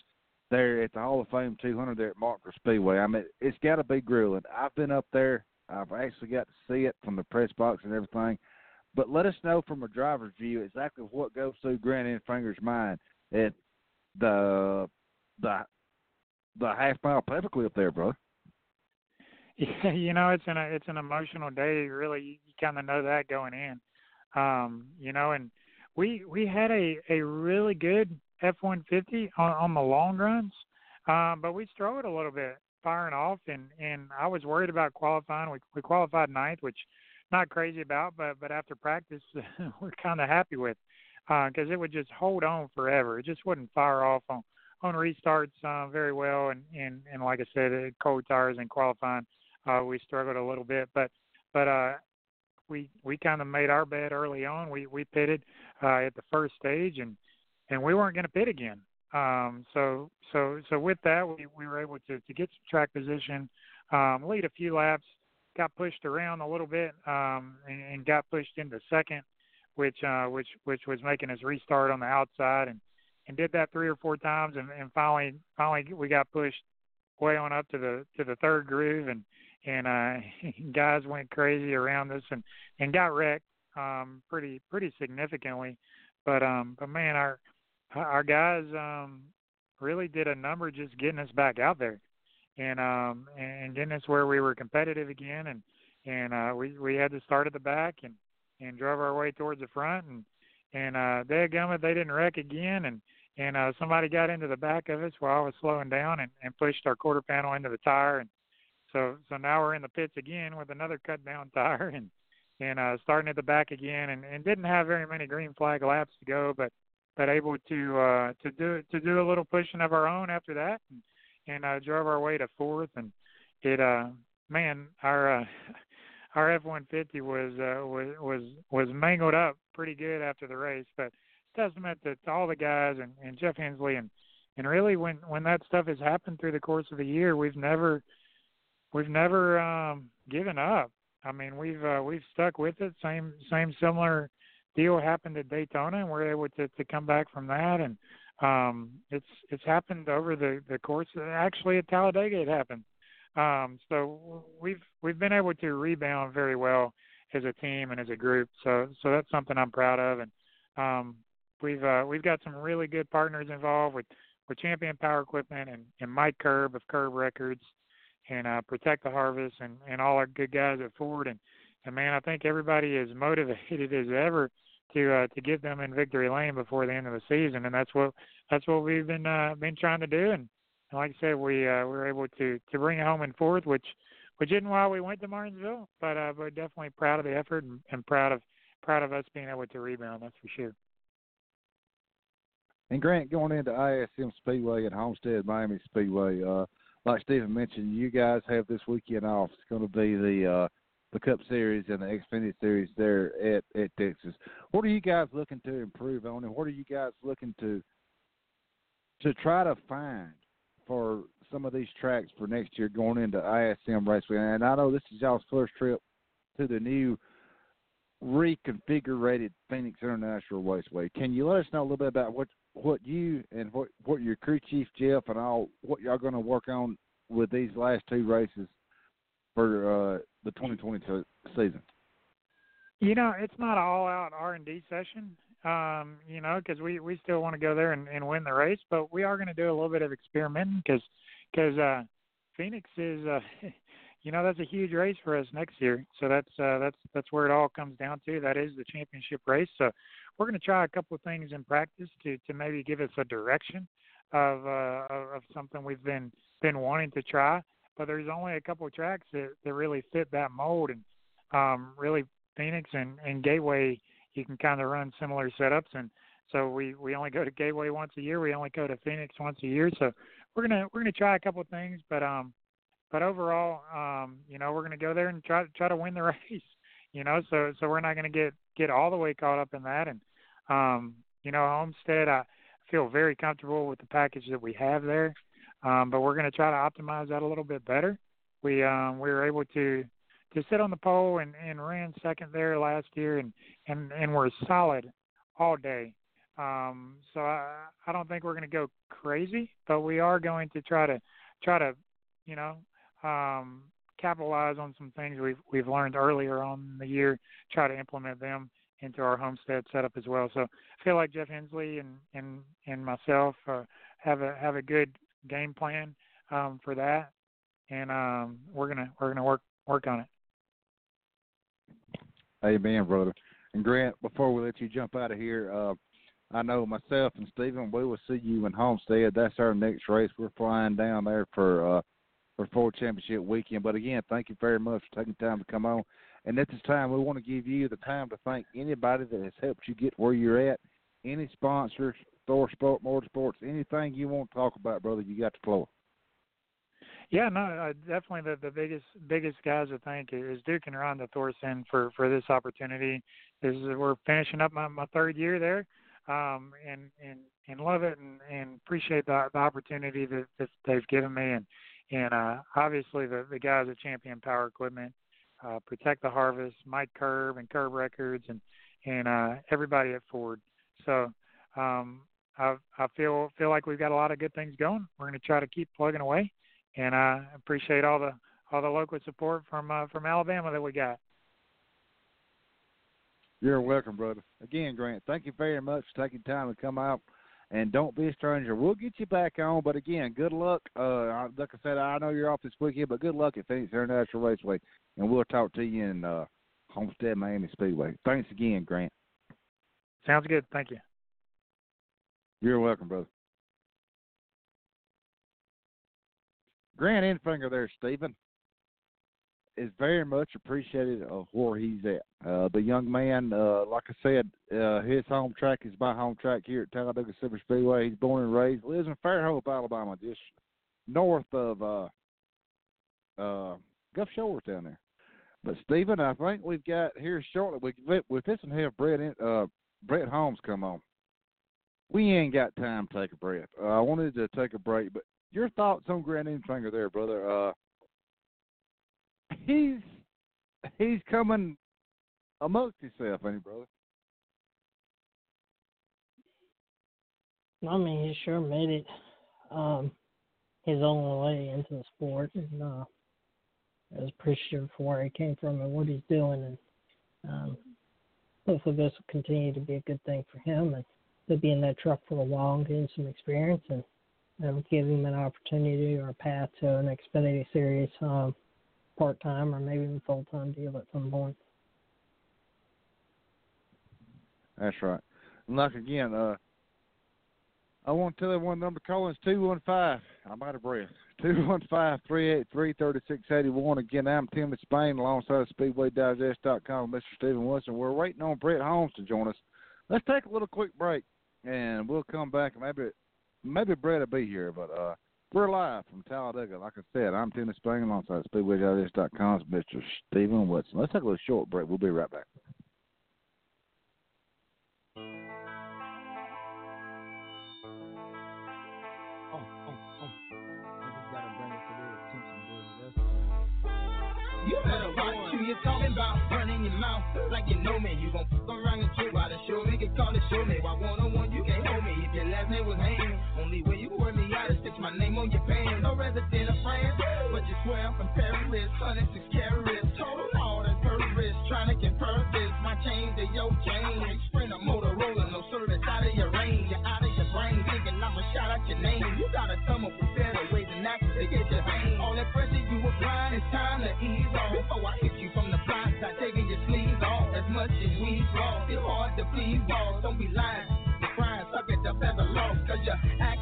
Speaker 6: there at the Hall of Fame 200 there at Martinsville Speedway? I mean, it's got to be grueling. I've been up there. I've actually got to see it from the press box and everything. But let us know from a driver's view exactly what goes through Grant Enfinger's mind at the the the half mile up there, bro.
Speaker 9: Yeah, you know it's an it's an emotional day. Really, you, you kind of know that going in. Um, you know, and we we had a a really good F one fifty on on the long runs, um, but we struggled a little bit firing off, and and I was worried about qualifying. We we qualified ninth, which not crazy about, but but after practice we're kind of happy with because uh, it would just hold on forever. It just wouldn't fire off on on restarts uh, very well, and and and like I said, cold tires and qualifying, uh, we struggled a little bit, but but uh, we we kind of made our bet early on. We we pitted uh, at the first stage, and and we weren't going to pit again. Um, so so so with that, we we were able to to get some track position, um, lead a few laps, got pushed around a little bit, um, and, and got pushed into second which uh, which which was making us restart on the outside, and and did that three or four times, and, and finally finally we got pushed way on up to the to the third groove, and and uh, guys went crazy around us and and got wrecked um, pretty pretty significantly, but um, but man, our our guys um, really did a number just getting us back out there, and um, and getting us where we were competitive again, and and uh, we we had to start at the back and and drove our way towards the front and and uh dadgummit they didn't wreck again. And and uh somebody got into the back of us while I was slowing down and, and pushed our quarter panel into the tire and so so now we're in the pits again with another cut down tire and and uh starting at the back again and, and didn't have very many green flag laps to go but but able to uh to do to do a little pushing of our own after that and and uh drove our way to fourth and it uh man our uh our F-150 was uh, was was was mangled up pretty good after the race. But testament to, to all the guys and, and Jeff Hensley and and really when when that stuff has happened through the course of the year, we've never we've never um, given up. I mean, we've uh, we've stuck with it. Same same similar deal happened at Daytona, and we're able to to come back from that. And um, it's it's happened over the the course. Actually, at Talladega, it happened Um, so we've we've been able to rebound very well as a team and as a group. So so that's something I'm proud of, and um, we've uh, we've got some really good partners involved with with Champion Power Equipment and, and Mike Curb of Curb Records and uh, Protect the Harvest and, and all our good guys at Ford and and man, I think everybody is motivated as ever to uh, to get them in victory lane before the end of the season, and that's what that's what we've been uh, been trying to do. And, and like I said, we uh, we were able to to bring it home in fourth, which which isn't why we went to Martinsville, but uh, but definitely proud of the effort and, and proud of proud of us being able to rebound. That's for sure.
Speaker 6: And Grant, going into ISM Speedway at Homestead Miami Speedway, uh, like Steven mentioned, you guys have this weekend off. It's going to be the uh, the Cup Series and the Xfinity Series there at at Texas. What are you guys looking to improve on, and what are you guys looking to to try to find for some of these tracks for next year going into ISM Raceway? And I know this is y'all's first trip to the new reconfigured Phoenix International Raceway. Can you let us know a little bit about what what you and what what your crew chief Jeff and all what y'all going to work on with these last two races for uh, the 2022 season?
Speaker 9: You know, it's not all out R and D session. Um, you know, because we we still want to go there and, and win the race, but we are going to do a little bit of experimenting because because uh, Phoenix is uh, you know that's a huge race for us next year. So that's uh, that's that's where it all comes down to. That is the championship race. So we're going to try a couple of things in practice to to maybe give us a direction of uh, of something we've been been wanting to try. But there's only a couple of tracks that that really fit that mold, and um, really Phoenix and and Gateway you can kind of run similar setups and so we we only go to Gateway once a year. We only go to Phoenix once a year. So we're gonna we're gonna try a couple of things, but um but overall, um, you know, we're going to go there and try try to win the race. You know, so so we're not going to get get all the way caught up in that. And um, you know, Homestead, I feel very comfortable with the package that we have there. Um, but we're going to try to optimize that a little bit better. We um, we were able to to sit on the pole and, and ran second there last year, and and and we're solid all day. Um, so I I don't think we're going to go crazy, but we are going to try to try to you know um, capitalize on some things we've we've learned earlier on in the year, try to implement them into our homestead setup as well. So I feel like Jeff Hensley and and and myself uh, have a have a good game plan um, for that, and um, we're gonna we're gonna work work on it.
Speaker 6: Amen, brother. And Grant, before we let you jump out of here, uh, I know myself and Steven, we will see you in Homestead. That's our next race. We're flying down there for uh, for Ford Championship weekend. But again, thank you very much for taking time to come on. And at this time, we want to give you the time to thank anybody that has helped you get where you're at. Any sponsors, ThorSport, Motorsports, anything you want to talk about, brother, you got the floor.
Speaker 9: Yeah, no, uh, definitely the the biggest biggest guys I think is Duke and Rhonda Thorson for for this opportunity. This is we're finishing up my my third year there, um, and and and love it and and appreciate the the opportunity that, that they've given me and and uh, obviously the the guys at Champion Power Equipment, uh, Protect the Harvest, Mike Curb and Curb Records, and and uh, everybody at Ford. So um, I I feel feel like we've got a lot of good things going. We're going to try to keep plugging away, and I appreciate all the all the local support from uh, from Alabama that we got.
Speaker 6: You're welcome, brother. Again, Grant, thank you very much for taking time to come out and don't be a stranger. We'll get you back on, but again, good luck. Uh, like I said, I know you're off this weekend, but good luck at Phoenix International Raceway, and we'll talk to you in uh, Homestead Miami Speedway. Thanks again, Grant.
Speaker 9: Sounds good. Thank you.
Speaker 6: You're welcome, brother. Grant Enfinger there, Steven is very much appreciated of where he's at. Uh, the young man, uh, like I said, uh, his home track is my home track here at Talladega Super Speedway. He's born and raised, lives in Fairhope, Alabama, just north of uh, uh, Gulf Shores down there. But Steven, I think we've got here shortly. We we're fixing to have Brett in, uh, Brett Holmes come on. We ain't got time to take a breath. Uh, I wanted to take a break, but your thoughts on Grant Enfinger there, brother? Uh, he's he's coming amongst himself, ain't he, brother?
Speaker 7: I mean, he sure made it um, his own way into the sport, and uh, I was appreciative for where he came from and what he's doing, and um, hopefully this will continue to be a good thing for him, and he'll be in that truck for a while and gain some experience, and um, give him an opportunity or a path to an Xfinity Series um, part time or maybe even full time deal at some point.
Speaker 6: That's right. And like again, uh, I want to tell everyone number is two one five. I'm out of breath. Two one five three eight three thirty six eighty one. Again, I'm Tim Disspain alongside SpeedwayDigest.com Mr. Steven Wilson. We're waiting on Brett Holmes to join us. Let's take a little quick break, and we'll come back. Maybe maybe Brett will be here, but uh, we're live from Talladega. Like I said, I'm Tim Disspain alongside SpeedwayDigest.com with Mr. Steven Wilson. Let's take a little short break. We'll be right back.
Speaker 10: You better watch who you talking about, running your mouth like you know me. You gon' fuck around and trip out the show me, get called to show me. Why one on one you can't hold me if your last name was Haynes. Only way you work my name on your pants. No resident of France, but you swear I'm from Paris. 106 carats, total all that purpose. Trying to compare this, my chain to your chain. Sprint a Motorola, no service out of your range. You're out of your brain, thinking I'ma shout out your name. You gotta come up with better ways and actions to get your pain. All that pressure you were applying, it's time to ease off. Before I hit you from the block, start taking your sleeves off. As much as we lost, it's hard to please balls. Don't be lying. Crying, suck it up as a loss. Cause your act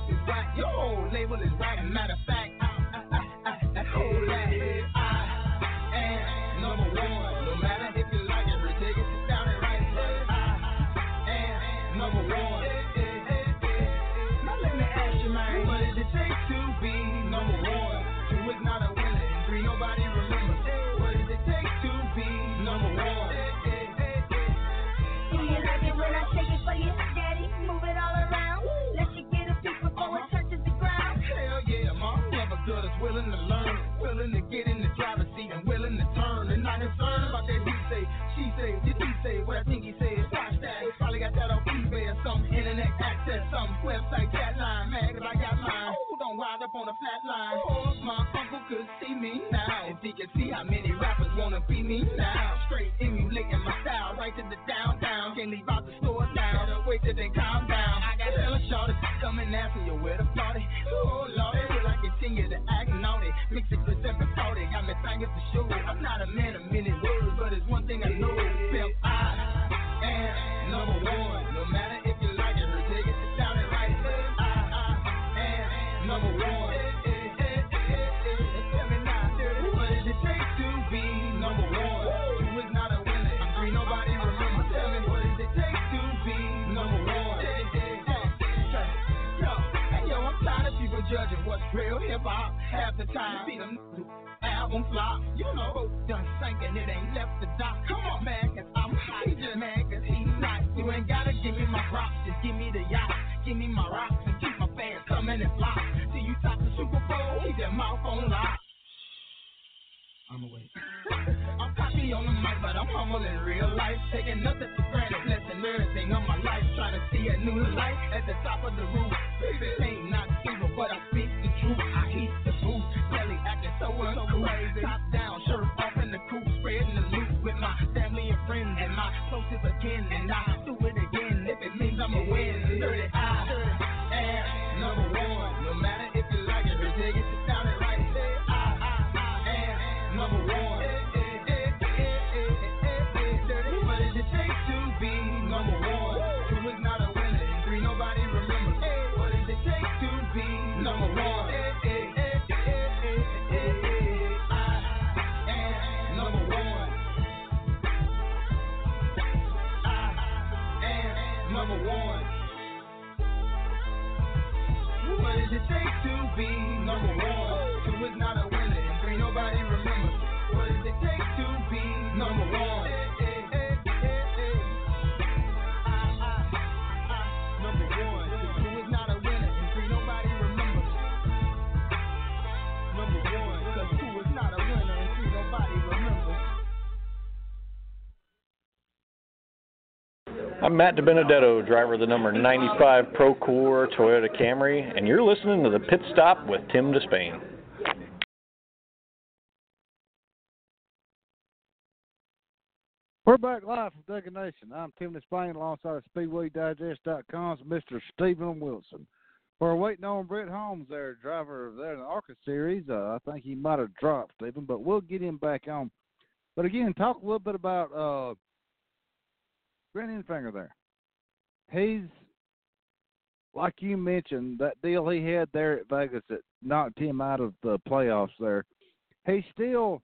Speaker 10: what he said. Watch that, probably got that on eBay or some internet access, some website chat line, man, 'cause I got mine. Oh, don't wind up on a flat line. Oh, my uncle could see me now, if he could see how many rappers wanna be me now, straight emulating my style, right to the down, down. Can't leave out the store now, to wait till they calm down. I got hella shorty coming asking you where the party. Oh, Lord, will I continue to act naughty? Mix it with 740, got me thinking for sure. I'm not a man hop. Half the time, see them album flop. You know, boat done sinking, it ain't left the dock. Come on, man, cause I'm hot. He just mad cause he's not. You ain't gotta give me my props, just give me the yacht. Give me my rocks and keep my fans coming and flop. Till you top the Super Bowl, keep that mouth on lock. I'm away. I'm cocky on the mic, but I'm humble in real life. Taking nothing for granted, blessing everything of my life. Trying to see a new light at the top of the roof. Baby, ain't not evil, but I speak it take to be number one? Two is not a winner, three nobody remembers. What does it take to be number one?
Speaker 5: I'm Matt DiBenedetto, driver of the number 95 Procore Toyota Camry, and you're listening to The Pit Stop with Tim Disspain.
Speaker 6: We're back live from Duggan Nation. I'm Tim Disspain alongside of SpeedwayDigest.com's Mr. Steven Wilson. We're waiting on Brett Holmes, their driver there in the ARCA series. Uh, I think he might have dropped, Steven, but we'll get him back on. But again, talk a little bit about. Uh, Grant Enfinger there. He's, like you mentioned, that deal he had there at Vegas that knocked him out of the playoffs there. He's still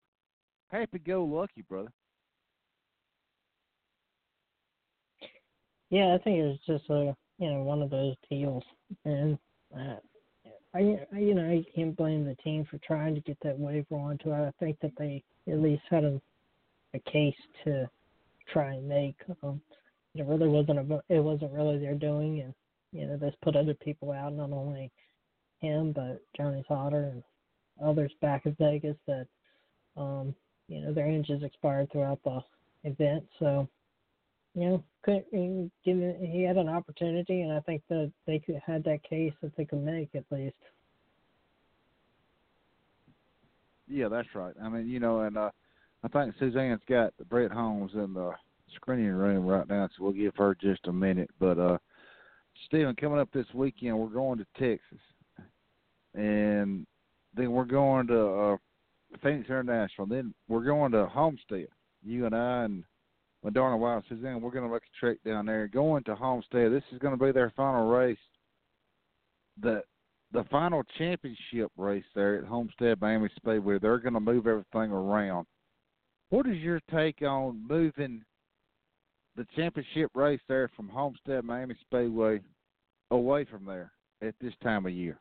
Speaker 6: happy-go-lucky, brother.
Speaker 7: Yeah, I think it was just a you know one of those deals, and uh, I I you know I can't blame the team for trying to get that waiver onto it. I think that they at least had a a case to try and make. Um, it really wasn't a it wasn't really their doing, and you know this put other people out, not only him but Johnny Sauter and others back in Vegas that um you know their engines expired throughout the event, so you know, could given he had an opportunity, and I think that they could had that case that they could make at least.
Speaker 6: Yeah, that's right. I mean, you know, and uh, I think Suzanne's got Brett Holmes in the screening room right now, so we'll give her just a minute. But uh, Steven, coming up this weekend, we're going to Texas, and then we're going to uh, Phoenix International. Then we're going to Homestead. You and I and Madonna Wild Suzanne, we're going to make a trek down there. Going to Homestead, this is going to be their final race. The the final championship race there at Homestead Miami Speedway. They're going to move everything around. What is your take on moving the championship race there from Homestead Miami Speedway away from there at this time of year?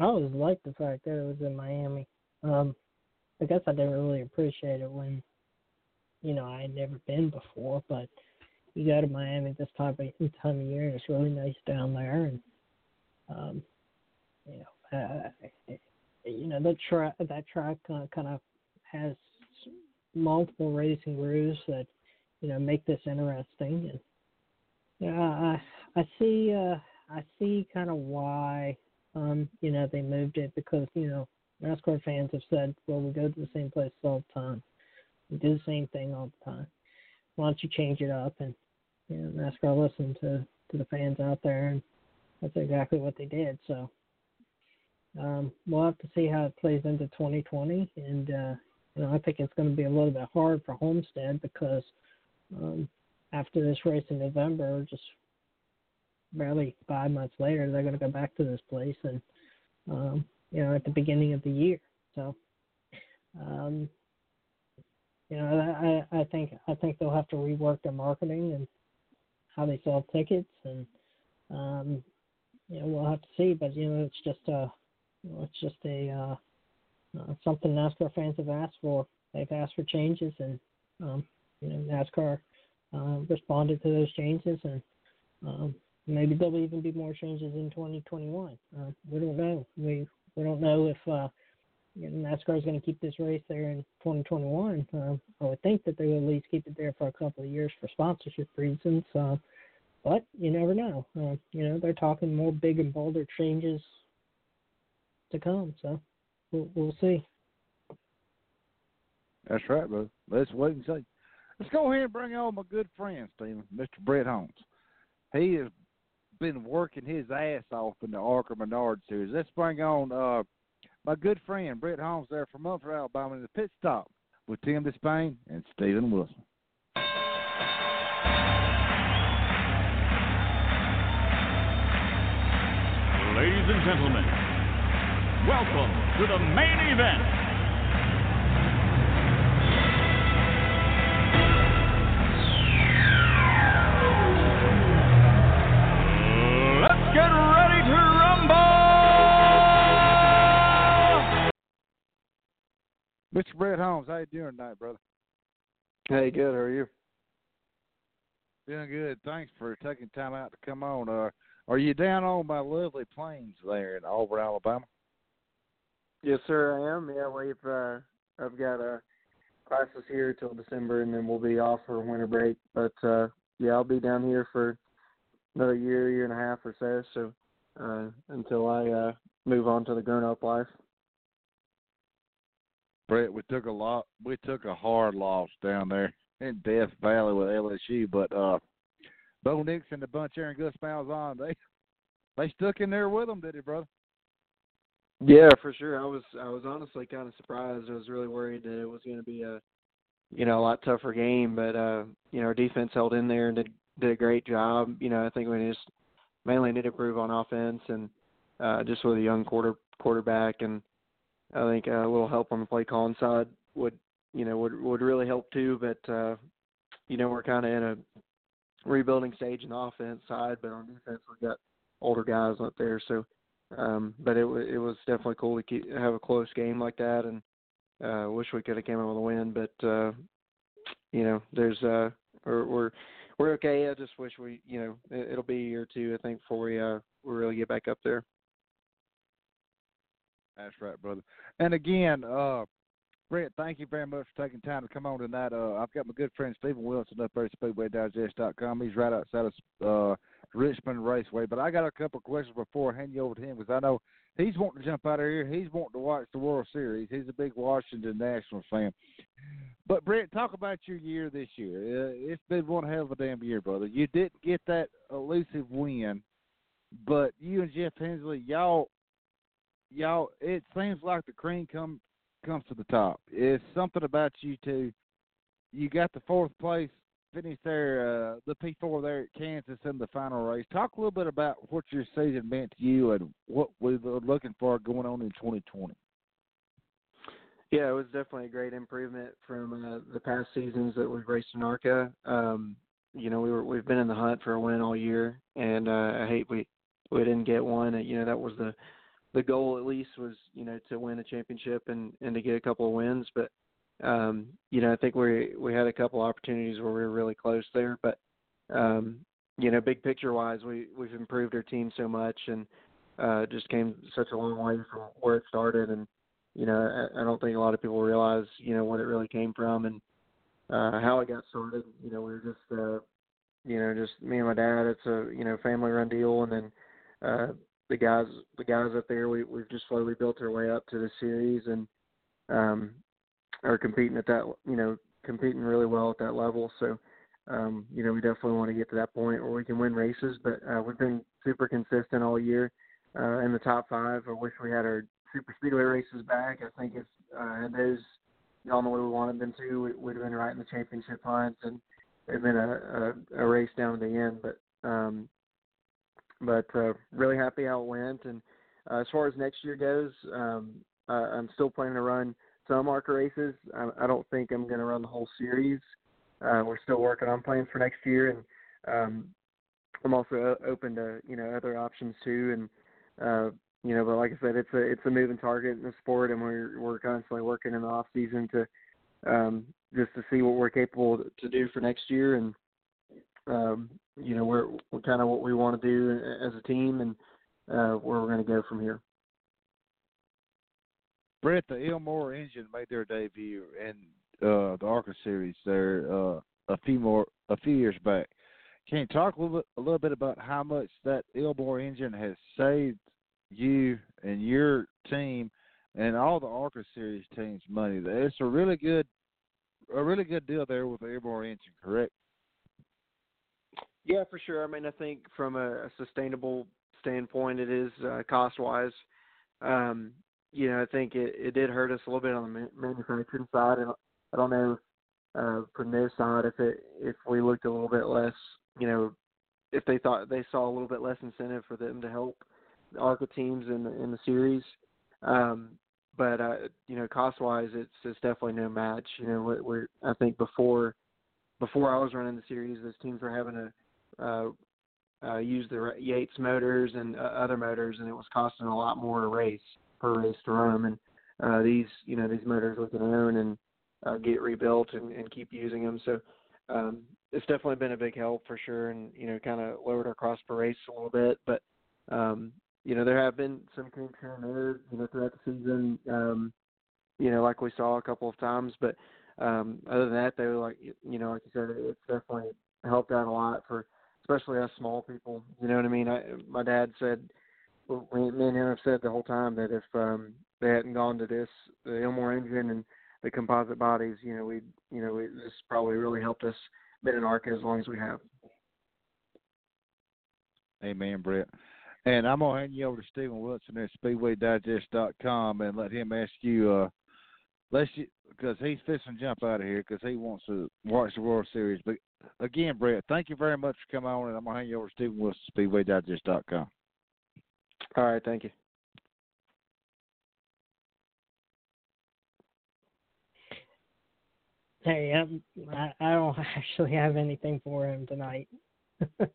Speaker 7: I always liked the fact that it was in Miami. Um, I guess I didn't really appreciate it when, you know, I had never been before. But you go to Miami this time of time of year, and it's really nice down there, and um, you know, uh, you know that track that track uh, kind of has multiple racing grooves that you know make this interesting, and yeah, I I see uh, I see kind of why um, you know they moved it because you know NASCAR fans have said, well, we go to the same place all the time. We do the same thing all the time. Why don't you change it up? And you know, NASCAR listened to to the fans out there, and that's exactly what they did. So um, we'll have to see how it plays into 2020. And uh, you know, I think it's going to be a little bit hard for Homestead because um, after this race in November, just barely five months later, they're going to go back to this place and um, you know, at the beginning of the year. So, um, you know, I, I think I think they'll have to rework their marketing and how they sell tickets, and um, you know, we'll have to see. But you know, it's just a, it's just a uh, uh, something NASCAR fans have asked for. They've asked for changes, and um, you know, NASCAR uh, responded to those changes, and um, maybe there'll even be more changes in 2021. Uh, we don't know. We we don't know if NASCAR is going to keep this race there in 2021. Um, I would think that they would at least keep it there for a couple of years for sponsorship reasons. Uh, but you never know. Uh, you know, they're talking more big and bolder changes to come. So we'll, we'll see.
Speaker 6: That's right, bro. Let's wait and see. Let's go ahead and bring on my good friend, Steven, Mr. Brett Holmes. He has been working his ass off in the ARCA Menard series. Let's bring on uh, my good friend Brett Holmes there from Munford, Alabama, in the pit stop with Tim Disspain and Steven Wilson.
Speaker 8: Ladies and gentlemen, welcome to the main event. Let's get ready to rumble!
Speaker 6: Mr. Brett Holmes, how you doing tonight, brother?
Speaker 11: Hey, good. How are you?
Speaker 6: Doing good. Thanks for taking time out to come on. Uh, are you down on my lovely plains there in Auburn, Alabama?
Speaker 11: Yes, sir. I am. Yeah, we've uh, I've got a uh, classes here till December, and then we'll be off for winter break. But uh, yeah, I'll be down here for another year, year and a half or so. So uh, until I uh, move on to the grown up life.
Speaker 6: Brett, we took a lot. We took a hard loss down there in Death Valley with LSU, but uh, Bo Nix and the bunch there and Gus Malzahn, they they stuck in there with them, did it, brother?
Speaker 11: Yeah, for sure. I was I was honestly kind of surprised. I was really worried that it was going to be a you know a lot tougher game, but uh, you know our defense held in there and did did a great job. You know I think we just mainly need to improve on offense and uh, just with a young quarter quarterback and I think a little help on the play calling side would you know would would really help too. But uh, you know we're kind of in a rebuilding stage in the offense side, but on defense we've got older guys up there, so um, but it it was definitely cool to keep, have a close game like that, and uh, wish we could have came out with a win. But uh, you know, there's uh, we're we're we're okay. I just wish we, you know, it, it'll be a year or two, I think, before we uh we really get back up there.
Speaker 6: That's right, brother. And again, uh, Brett, thank you very much for taking time to come on tonight. Uh, I've got my good friend Steven Wilson up there at SpeedwayDigest.com. He's right outside of uh, Richmond Raceway. But I got a couple of questions before I hand you over to him because I know he's wanting to jump out of here. He's wanting to watch the World Series. He's a big Washington Nationals fan. But Brett, talk about your year this year. Uh, it's been one hell of a damn year, brother. You didn't get that elusive win, but you and Jeff Hensley, y'all, y'all. It seems like the cream come comes to the top. It's something about you two. You got the fourth place finish there, uh, the P4 there at Kansas in the final race. Talk a little bit about what your season meant to you and what we were looking for going on in 2020.
Speaker 11: Yeah, it was definitely a great improvement from uh, the past seasons that we've raced in ARCA. Um, you know, we were we've been in the hunt for a win all year, and uh, I hate we we didn't get one. You know, that was the the goal at least was you know to win a championship and and to get a couple of wins. But um, you know I think we we had a couple opportunities where we were really close there. But um, you know big picture wise, we we've improved our team so much and uh, just came such a long way from where it started. And you know I, I don't think a lot of people realize you know what it really came from and uh, how it got started. You know we were just uh, you know just me and my dad. It's a you know family run deal, and then uh, the guys the guys up there we we've just slowly built our way up to the series and um are competing at that you know competing really well at that level. So um you know we definitely want to get to that point where we can win races but uh we've been super consistent all year uh in the top 5 I wish we had our super speedway races back. I think if uh those gone the way we wanted them to we would have been right in the championship hunt and it'd been a, a a race down to the end. But um but uh, really happy how it went. And uh, as far as next year goes, um, uh, I'm still planning to run some ARCA races. I, I don't think I'm going to run the whole series. Uh, we're still working on plans for next year, and um, I'm also open to you know other options too. And uh, you know, but like I said, it's a it's a moving target in the sport, and we're we're constantly working in the off season to um, just to see what we're capable to do for next year and um, you know, we're, we're kind of what we want to do as a team and uh, where we're going to go from here.
Speaker 6: Brett, the Ilmor engine made their debut in uh, the ARCA series there uh, a few more a few years back. Can you talk a little bit, a little bit about how much that Ilmor engine has saved you and your team and all the ARCA series teams money? It's a really good a really good deal there with the Ilmor engine, correct?
Speaker 11: Yeah, for sure. I mean, I think from a, a sustainable standpoint, it is uh, cost wise. Um, you know, I think it, it did hurt us a little bit on the manufacturing side, and I don't know uh, from their side if it if we looked a little bit less, you know, if they thought they saw a little bit less incentive for them to help the ARCA teams in the in the series. Um, but uh, you know, cost wise, it's it's definitely no match. You know, we're, I think before before I was running the series, those teams were having to uh, uh, use the Yates motors and uh, other motors, and it was costing a lot more a race per race to run. And uh, these, you know, these motors we can own and uh, get rebuilt and, and keep using them. So um, it's definitely been a big help for sure, and you know, kind of lowered our cost per race a little bit. But um, you know, there have been some kinks here and there, you know, throughout the season. Um, you know, like we saw a couple of times, but um, other than that, they were like, you know, like you said, it's definitely helped out a lot for especially us small people. You know what I mean? I, my dad said, me and him have said the whole time that if um, they hadn't gone to this the Ilmor engine and the composite bodies, you know, we you know we, this probably really helped us been in ARCA as long as we have.
Speaker 6: Amen, Brett. And I'm gonna hand you over to Steven Wilson at SpeedwayDigest.com and let him ask you. uh Let's because he's fixing to jump out of here because he wants to watch the World Series. But again, Brett, thank you very much for coming on, and I'm gonna hand you over to Steven Wilson, at SpeedwayDigest.com.
Speaker 11: All right, thank you.
Speaker 7: Hey, I'm, I I don't actually have anything for him tonight.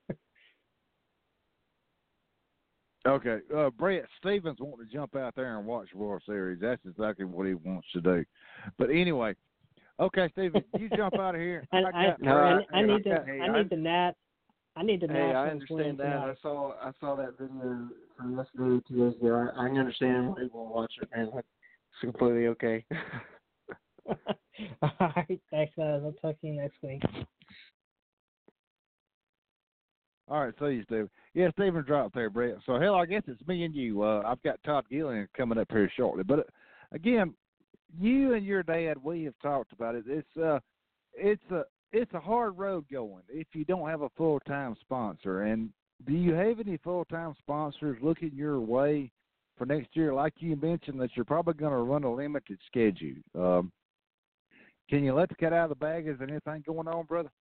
Speaker 6: Okay, uh, Brett Stevens wanting to jump out there and watch World Series. That's exactly what he wants to do. But anyway, okay, Steven, you jump out of here.
Speaker 7: I, I,
Speaker 6: got,
Speaker 7: I,
Speaker 11: I-
Speaker 7: I need
Speaker 11: hey,
Speaker 7: the
Speaker 11: hey,
Speaker 7: I need the nat I need the
Speaker 11: Hey, I understand that. I saw I saw that video from yesterday, two days ago. I, I understand why people watch it, man. It's completely okay.
Speaker 7: All right, thanks guys. I'll talk to you next week.
Speaker 6: All right, so you, Steven. Yeah, Steven dropped there, Brett. So hell, I guess it's me and you. Uh, I've got Todd Gilliland coming up here shortly. But uh, again, you and your dad, we have talked about it. It's uh, it's a it's a hard road going if you don't have a full time sponsor. And do you have any full time sponsors looking your way for next year? Like you mentioned, that you're probably going to run a limited schedule. Um, can you let the cat out of the bag? Is there anything going on, brother?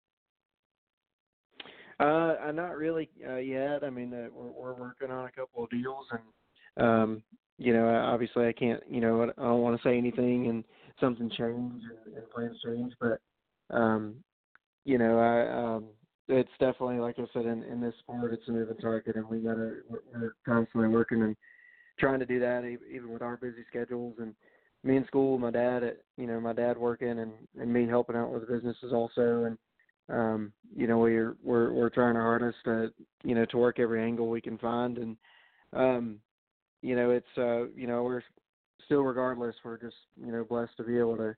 Speaker 11: Uh, not really uh, yet. I mean, uh, we're, we're working on a couple of deals, and um, you know, obviously, I can't, you know, I don't want to say anything and something change and, and plans change, but um, you know, I um, it's definitely like I said in, in this sport, it's a moving target, and we gotta we're, we're constantly working and trying to do that, even with our busy schedules. And me in school, my dad, at, you know, my dad working and and me helping out with businesses also, and um, you know, we're we're we're trying our hardest to you know to work every angle we can find, and um, you know, it's uh, you know, we're still regardless, we're just you know blessed to be able to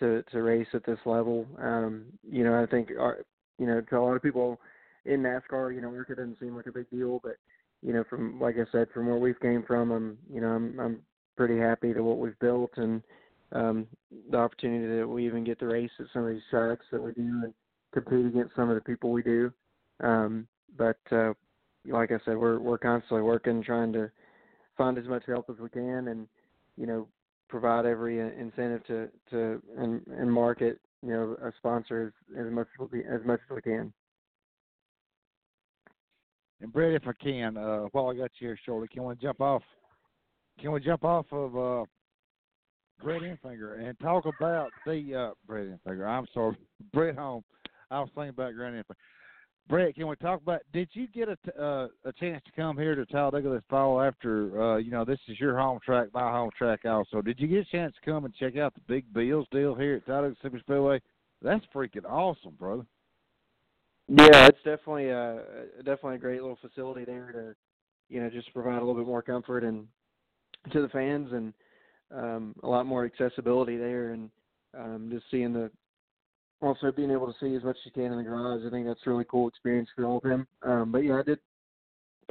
Speaker 11: to to race at this level. Um, you know, I think our you know to a lot of people in NASCAR, you know, ARCA doesn't seem like a big deal, but you know, from like I said, from where we've came from, I'm you know I'm I'm pretty happy to what we've built and um, the opportunity that we even get to race at some of these tracks that we do and compete against some of the people we do. Um, but uh, like I said, we're we're constantly working, trying to find as much help as we can, and you know, provide every uh, incentive to to and, and market you know a sponsor as, as much as we much as we can.
Speaker 6: And Brett, if I can, uh, while I got you here shortly, can we jump off? Can we jump off of uh, Brett Enfinger and talk about the uh, Brett Enfinger? I'm sorry, Brett Holmes. I was thinking about Grant Enfinger. Brett, can we talk about? Did you get a uh, a chance to come here to Talladega this fall after uh, you know this is your home track, my home track also? Did you get a chance to come and check out the Big Bills deal here at Talladega Super Speedway? That's freaking awesome, brother.
Speaker 11: Yeah, it's definitely a definitely a great little facility there to you know just provide a little bit more comfort and to the fans and um, a lot more accessibility there and um, just seeing the also being able to see as much as you can in the garage. I think that's a really cool experience for all of them. Um, but yeah, I did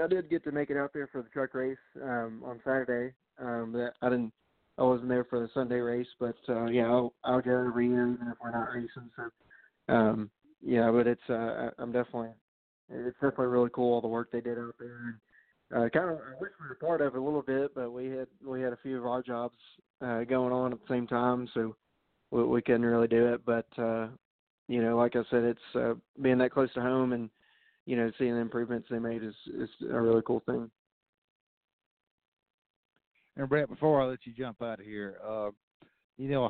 Speaker 11: I did get to make it out there for the truck race um, on Saturday. Um, but I didn't I wasn't there for the Sunday race, but uh, yeah, I'll, I'll go every year even if we're not racing. So um, yeah, but it's uh, I'm definitely it's definitely really cool all the work they did out there. Uh, kind of I wish we were part of it a little bit, but we had we had a few of our jobs uh, going on at the same time, so we, we couldn't really do it. But uh, you know, like I said, it's uh, being that close to home and you know seeing the improvements they made is is a really cool thing.
Speaker 6: And Brett, before I let you jump out of here, uh, you know,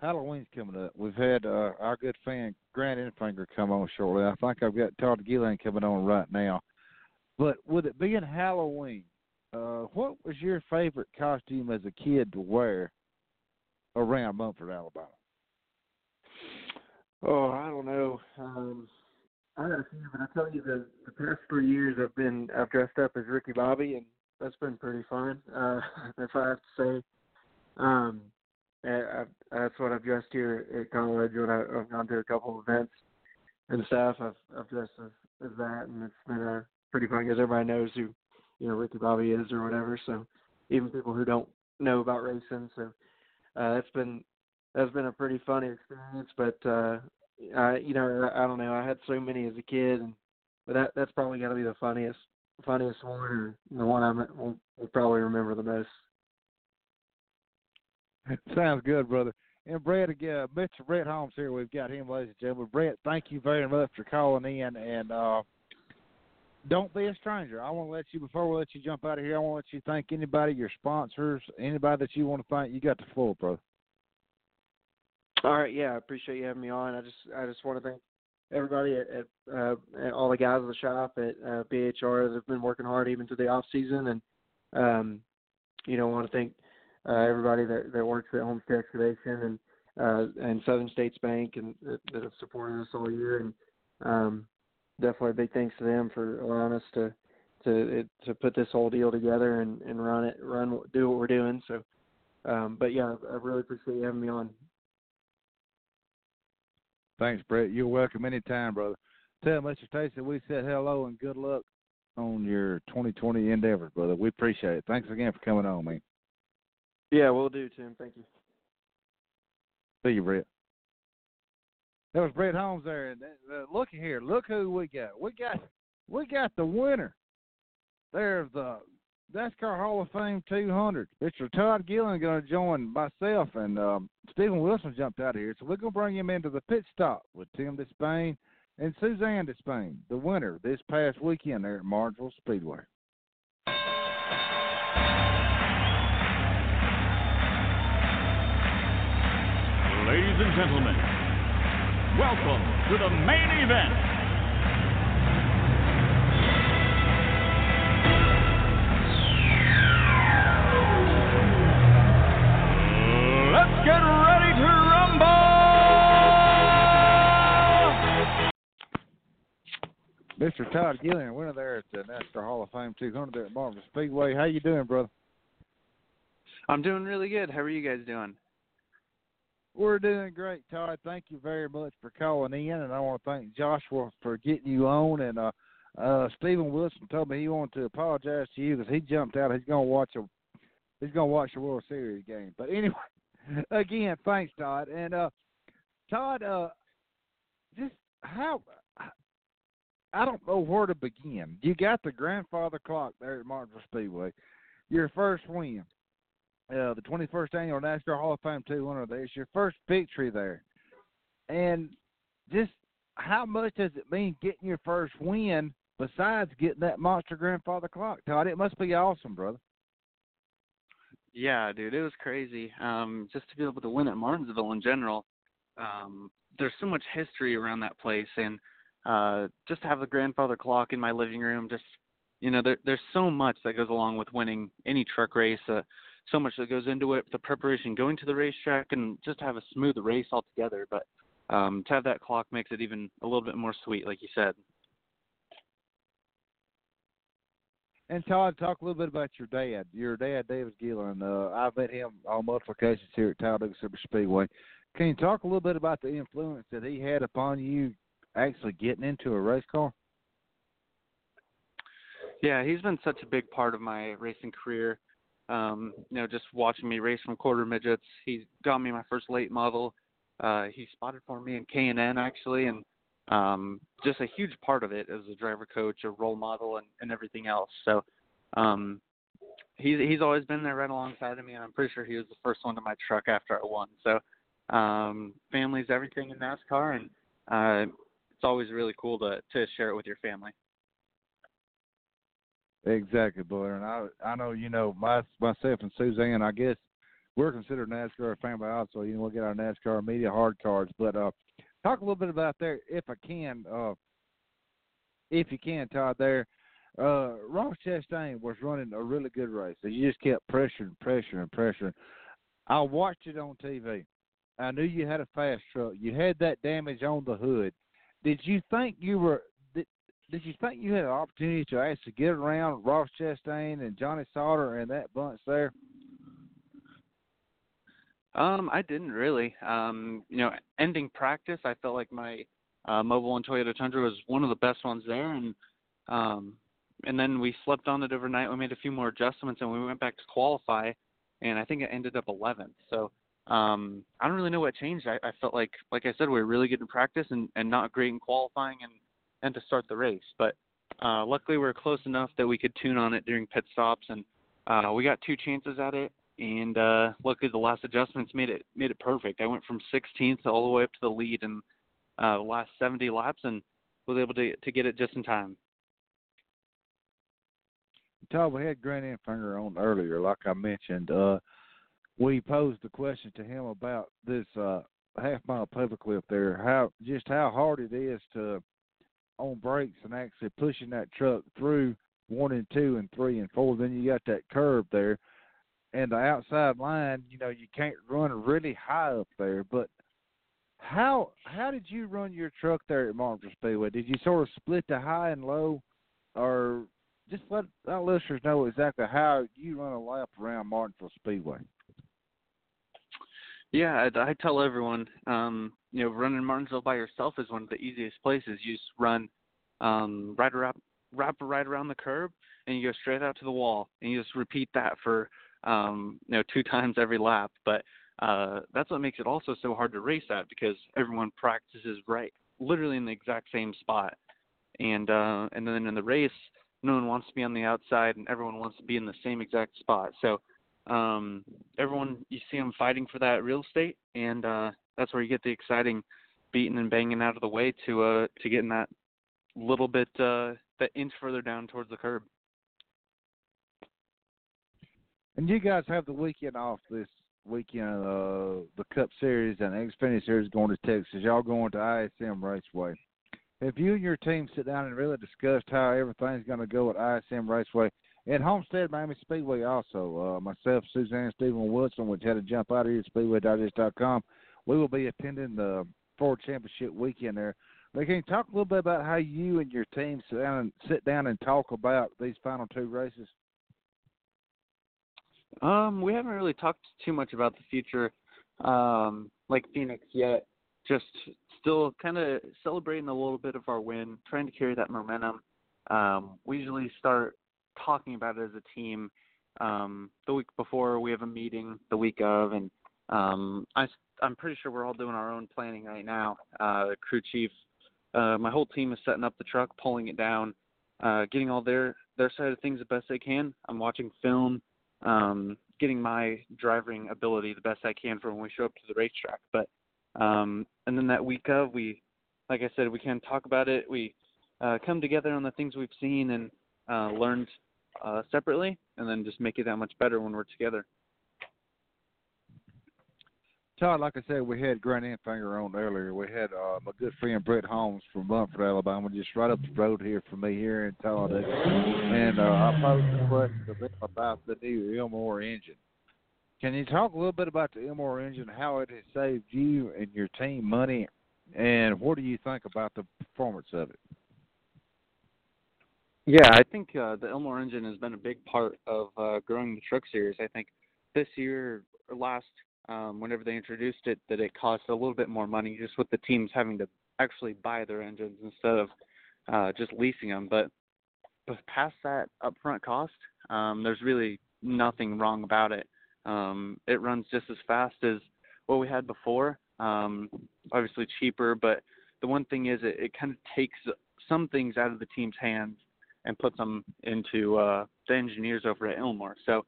Speaker 6: Halloween's coming up. We've had uh, our good fan Grant Enfinger come on shortly. I think I've got Todd Gilliland coming on right now. But with it being Halloween, uh, what was your favorite costume as a kid to wear around Munford, Alabama?
Speaker 11: Oh, I don't know. Um, I got a few, but I tell you, the the past three years I've been I've dressed up as Ricky Bobby, and that's been pretty fun. Uh, if I have to say, um, I, I, that's what I've dressed here at college when I, I've gone to a couple of events and stuff. I've I've dressed as, as that, and it's been a pretty fun because everybody knows who you know Ricky Bobby is or whatever. So even people who don't know about racing. So uh, that's been that's been a pretty funny experience. But uh, I, you know, I, don't know. I had so many as a kid, and but that that's probably got to be the funniest funniest one, or the one I will, will probably remember the most.
Speaker 6: Sounds good, brother. And Brett, again, Mr. Brett Holmes here. We've got him, ladies and gentlemen. Brett, thank you very much for calling in. And uh, don't be a stranger. I want to let you, before we let you jump out of here, I want to let you thank anybody, your sponsors, anybody that you want to thank. You got the floor, brother.
Speaker 11: All right, yeah, I appreciate you having me on. I just, I just want to thank everybody at, at, uh, at all the guys at the shop at uh, BHR that have been working hard even through the off season, and um, you know, I want to thank uh, everybody that, that works at Homestead Excavation and uh, and Southern States Bank and that, that have supported us all year. And um, definitely a big thanks to them for allowing us to to to put this whole deal together and, and run it, run do what we're doing. So, um, but yeah, I really appreciate you having me on.
Speaker 6: Thanks, Brett. You're welcome anytime, brother. Tell Mr. Stacy we said hello and good luck on your 2020 endeavors, brother. We appreciate it. Thanks again for coming on, man.
Speaker 11: Yeah, we'll do, Tim. Thank you.
Speaker 6: See you, Brett. That was Brett Holmes there. And uh, look here, look who we got. We got we got the winner. There's the NASCAR Hall of Fame 200. Mr. Todd Gilliland going to join myself and um, Steven Wilson jumped out of here, so we're going to bring him into the pit stop with Tim Disspain and Suzanne Disspain, the winner this past weekend there at Martinsville Speedway.
Speaker 8: Ladies and gentlemen, welcome to the main event. Let's get ready to rumble!
Speaker 6: Mr. Todd Gilliland, winner there at the NASCAR Hall of Fame 200 there at Martinsville Speedway. How you doing, brother?
Speaker 12: I'm doing really good. How are you guys doing?
Speaker 6: We're doing great, Todd. Thank you very much for calling in, and I want to thank Joshua for getting you on. And uh, uh, Steven Wilson told me he wanted to apologize to you because he jumped out. He's to watch a he's to watch the World Series game. But anyway, again, thanks, Todd. And uh, Todd, uh, just how I don't know where to begin. You got the grandfather clock there at Martinsville Speedway. Your first win uh, the 21st annual NASCAR Hall of Fame 200. It's your first victory there, and just how much does it mean getting your first win besides getting that monster grandfather clock, Todd? It must be awesome, brother.
Speaker 12: Yeah, dude, it was crazy. Um, just to be able to win at Martinsville in general. Um, there's so much history around that place, and uh, just to have the grandfather clock in my living room, just you know, there, there's so much that goes along with winning any truck race. Uh, so much that goes into it, the preparation going to the racetrack, and just to have a smooth race altogether. But um, to have that clock makes it even a little bit more sweet, like you said.
Speaker 6: And Todd, talk a little bit about your dad. Your dad, David Gilliland. Uh, I've met him on multiple occasions here at Talladega Super Speedway. Can you talk a little bit about the influence that he had upon you actually getting into a race car?
Speaker 12: Yeah, he's been such a big part of my racing career. Um, you know, just watching me race from quarter midgets. He got me my first late model. Uh, he spotted for me in K and N actually, and um, just a huge part of it as a driver coach, a role model, and, and everything else. So um, he's he's always been there right alongside of me, and I'm pretty sure he was the first one to my truck after I won. So um, family's everything in NASCAR, and uh, it's always really cool to to share it with your family.
Speaker 6: Exactly, brother. And I I know you know my myself and Suzanne. I guess we're considered NASCAR family also. You know, we'll get our NASCAR media hard cards. But uh, talk a little bit about there, if I can, uh, if you can, Todd. There, uh, Ross Chastain was running a really good race. You just kept pressuring, pressuring, pressuring. I watched it on TV. I knew you had a fast truck. You had that damage on the hood. Did you think you were did you think you had an opportunity to actually get around Ross Chastain and Johnny Sauter and that bunch there?
Speaker 12: Um, I didn't really. Um, you know, ending practice, I felt like my uh, Mobil and Toyota Tundra was one of the best ones there, and um, and then we slept on it overnight. We made a few more adjustments, and we went back to qualify. and I think it ended up 11th. So um, I don't really know what changed. I, I felt like, like I said, we were really good in practice and, and not great in qualifying and and to start the race. But uh, luckily, we were close enough that we could tune on it during pit stops, and uh, we got two chances at it. And uh, luckily, the last adjustments made it made it perfect. I went from 16th all the way up to the lead in uh, the last 70 laps, and was able to to get it just in time.
Speaker 6: Todd, we had Grant Enfinger on earlier, like I mentioned. Uh, we posed the question to him about this uh, half mile paper clip there, how just how hard it is to on brakes and actually pushing that truck through one and two and three and four. Then you got that curve there, and the outside line. You know you can't run really high up there. But how how did you run your truck there at Martinsville Speedway? Did you sort of split the high and low, or just let our listeners know exactly how you run a lap around Martinsville Speedway?
Speaker 12: Yeah, I, I tell everyone, um, you know, running Martinsville by yourself is one of the easiest places. You just run um, right around, wrap right around the curb, and you go straight out to the wall, and you just repeat that for, um, you know, two times every lap. But uh, that's what makes it also so hard to race at because everyone practices right, literally in the exact same spot, and uh, and then in the race, no one wants to be on the outside, and everyone wants to be in the same exact spot. So um, everyone you see them fighting for that real estate, and uh, that's where you get the exciting beating and banging out of the way to uh to getting that little bit uh that inch further down towards the curb.
Speaker 6: And you guys have the weekend off this weekend, uh the Cup Series and the Xfinity Series going to Texas. Y'all going to ISM Raceway. Have you and your team sit down and really discussed how everything's going to go at ISM Raceway? And Homestead Miami Speedway also. Uh, myself, Suzanne, Steven Wilson, which had to jump out of here at SpeedwayDigest.com. We will be attending the Ford Championship weekend there. But can you talk a little bit about how you and your team sit down and sit down and talk about these final two races?
Speaker 12: Um, we haven't really talked too much about the future, um, like Phoenix yet. Just still kind of celebrating a little bit of our win, trying to carry that momentum. Um, we usually start talking about it as a team um, the week before. We have a meeting the week of, and um, I, I'm pretty sure we're all doing our own planning right now. Uh, the crew chief, uh, my whole team is setting up the truck, pulling it down, uh, getting all their their side of things the best they can. I'm watching film, um, getting my driving ability the best I can for when we show up to the racetrack. But um, and then that week of, we, like I said, we can talk about it. We uh, come together on the things we've seen and uh, learned uh, separately, and then just make it that much better when we're together.
Speaker 6: Todd, like I said, we had Grant Enfinger on earlier. We had uh, my good friend Brett Holmes from Munford, Alabama, just right up the road here from me here in Talladega. And uh, I posed a question to them about the new Ilmor engine. Can you talk a little bit about the Ilmor engine, how it has saved you and your team money, and what do you think about the performance of it?
Speaker 12: Yeah, I think uh, the Ilmor engine has been a big part of uh, growing the truck series. I think this year or last, um, whenever they introduced it, that it cost a little bit more money just with the teams having to actually buy their engines instead of uh, just leasing them. But, but past that upfront cost, um, there's really nothing wrong about it. Um, it runs just as fast as what we had before. Um, obviously cheaper, but the one thing is it, it kind of takes some things out of the team's hands and puts them into uh, the engineers over at Ilmor. So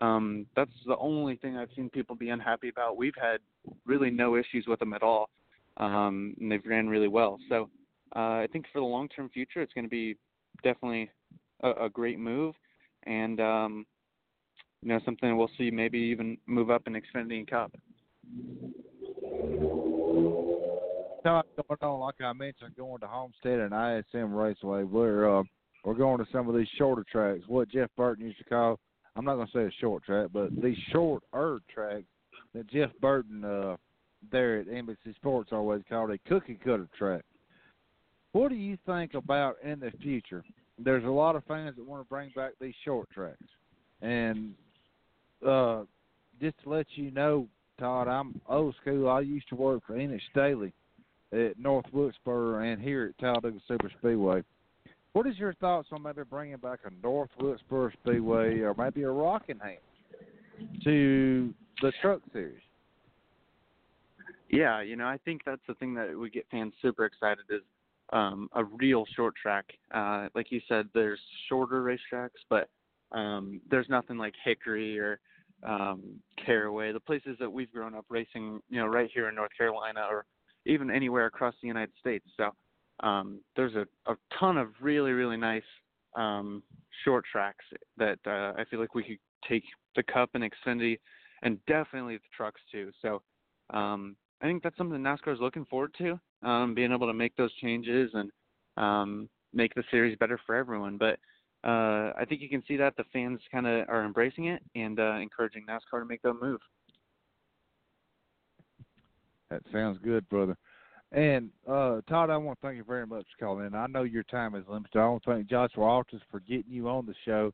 Speaker 12: um, that's the only thing I've seen people be unhappy about. We've had really no issues with them at all, um, and they've ran really well. So uh, I think for the long-term future, it's going to be definitely a, a great move, and um, you know something we'll see maybe even move up in Xfinity and Cup.
Speaker 6: going on, like I mentioned, going to Homestead and ISM Raceway. We're uh, we're going to some of these shorter tracks. What Jeff Burton used to call, I'm not going to say a short track, but these shorter tracks that Jeff Burton uh, there at NBC Sports always called a cookie cutter track. What do you think about in the future? There's a lot of fans that want to bring back these short tracks, and uh, just to let you know, Todd, I'm old school. I used to work for Enid Staley at North Wilkesboro and here at Talladega Super Speedway. What is your thoughts on maybe bringing back a North Wilkesboro Speedway or maybe a Rockingham to the Truck Series.
Speaker 12: Yeah, you know, I think that's the thing that would get fans super excited is um, a real short track. Uh, like you said, there's shorter racetracks, but um, there's nothing like Hickory or um, Caraway, the places that we've grown up racing, you know, right here in North Carolina or even anywhere across the United States. So um, there's a, a ton of really, really nice um, short tracks that uh, I feel like we could take the Cup and Xfinity and definitely the trucks too. So um, I think that's something NASCAR is looking forward to, um, being able to make those changes and um, make the series better for everyone. But uh, I think you can see that the fans kind of are embracing it and uh, encouraging NASCAR to make that move.
Speaker 6: That sounds good, brother. And uh, Todd, I want to thank you very much for calling in. I know your time is limited. I want to thank Joshua Altus for getting you on the show.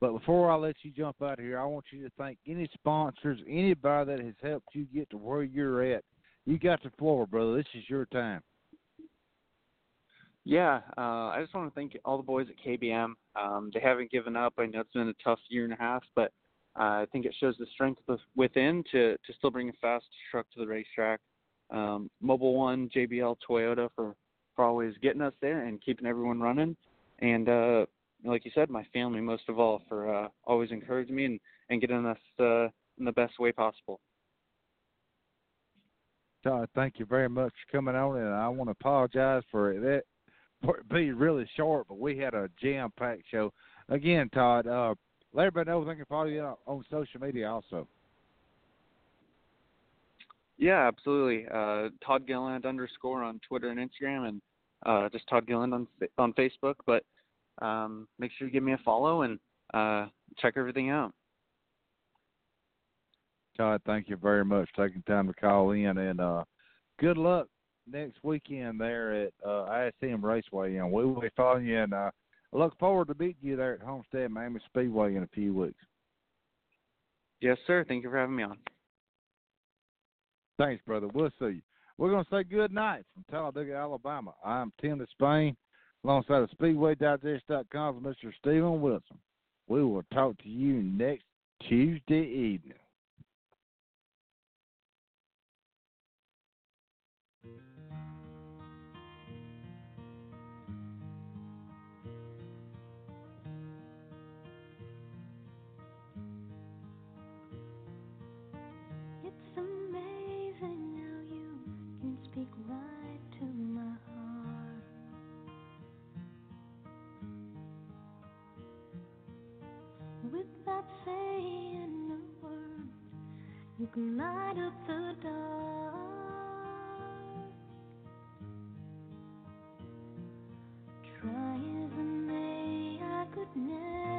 Speaker 6: But before I let you jump out of here, I want you to thank any sponsors, anybody that has helped you get to where you're at. You got the floor, brother. This is your time.
Speaker 12: Yeah, uh, I just want to thank all the boys at KBM. Um, they haven't given up. I know it's been a tough year and a half, but uh, I think it shows the strength within to to still bring a fast truck to the racetrack. Um, Mobil One, JBL, Toyota for for always getting us there and keeping everyone running, and uh, like you said, my family most of all for uh, always encouraging me and and getting us uh, in the best way possible.
Speaker 6: Todd, thank you very much for coming on, and I want to apologize for that for it being really short, but we had a jam-packed show. Again, Todd, uh, let everybody know they can follow you on social media also.
Speaker 12: Yeah, absolutely. Uh, Todd Gilliland underscore on Twitter and Instagram, and uh, just Todd Gilliland on on Facebook. But um, make sure you give me a follow and uh, check everything out.
Speaker 6: Todd, thank you very much for taking time to call in, and uh, good luck next weekend there at uh, ISM Raceway. And we will be following you, and uh, I look forward to meeting you there at Homestead Miami Speedway in a few weeks.
Speaker 12: Yes, sir. Thank you for having me on.
Speaker 6: Thanks, brother. We'll see you. We're going to say good night from Talladega, Alabama. I'm Tim Spain, alongside of SpeedwayDigest.com with Mr. Steven Wilson. We will talk to you next Tuesday evening.
Speaker 13: Can light up the dark. Try as I may, I could never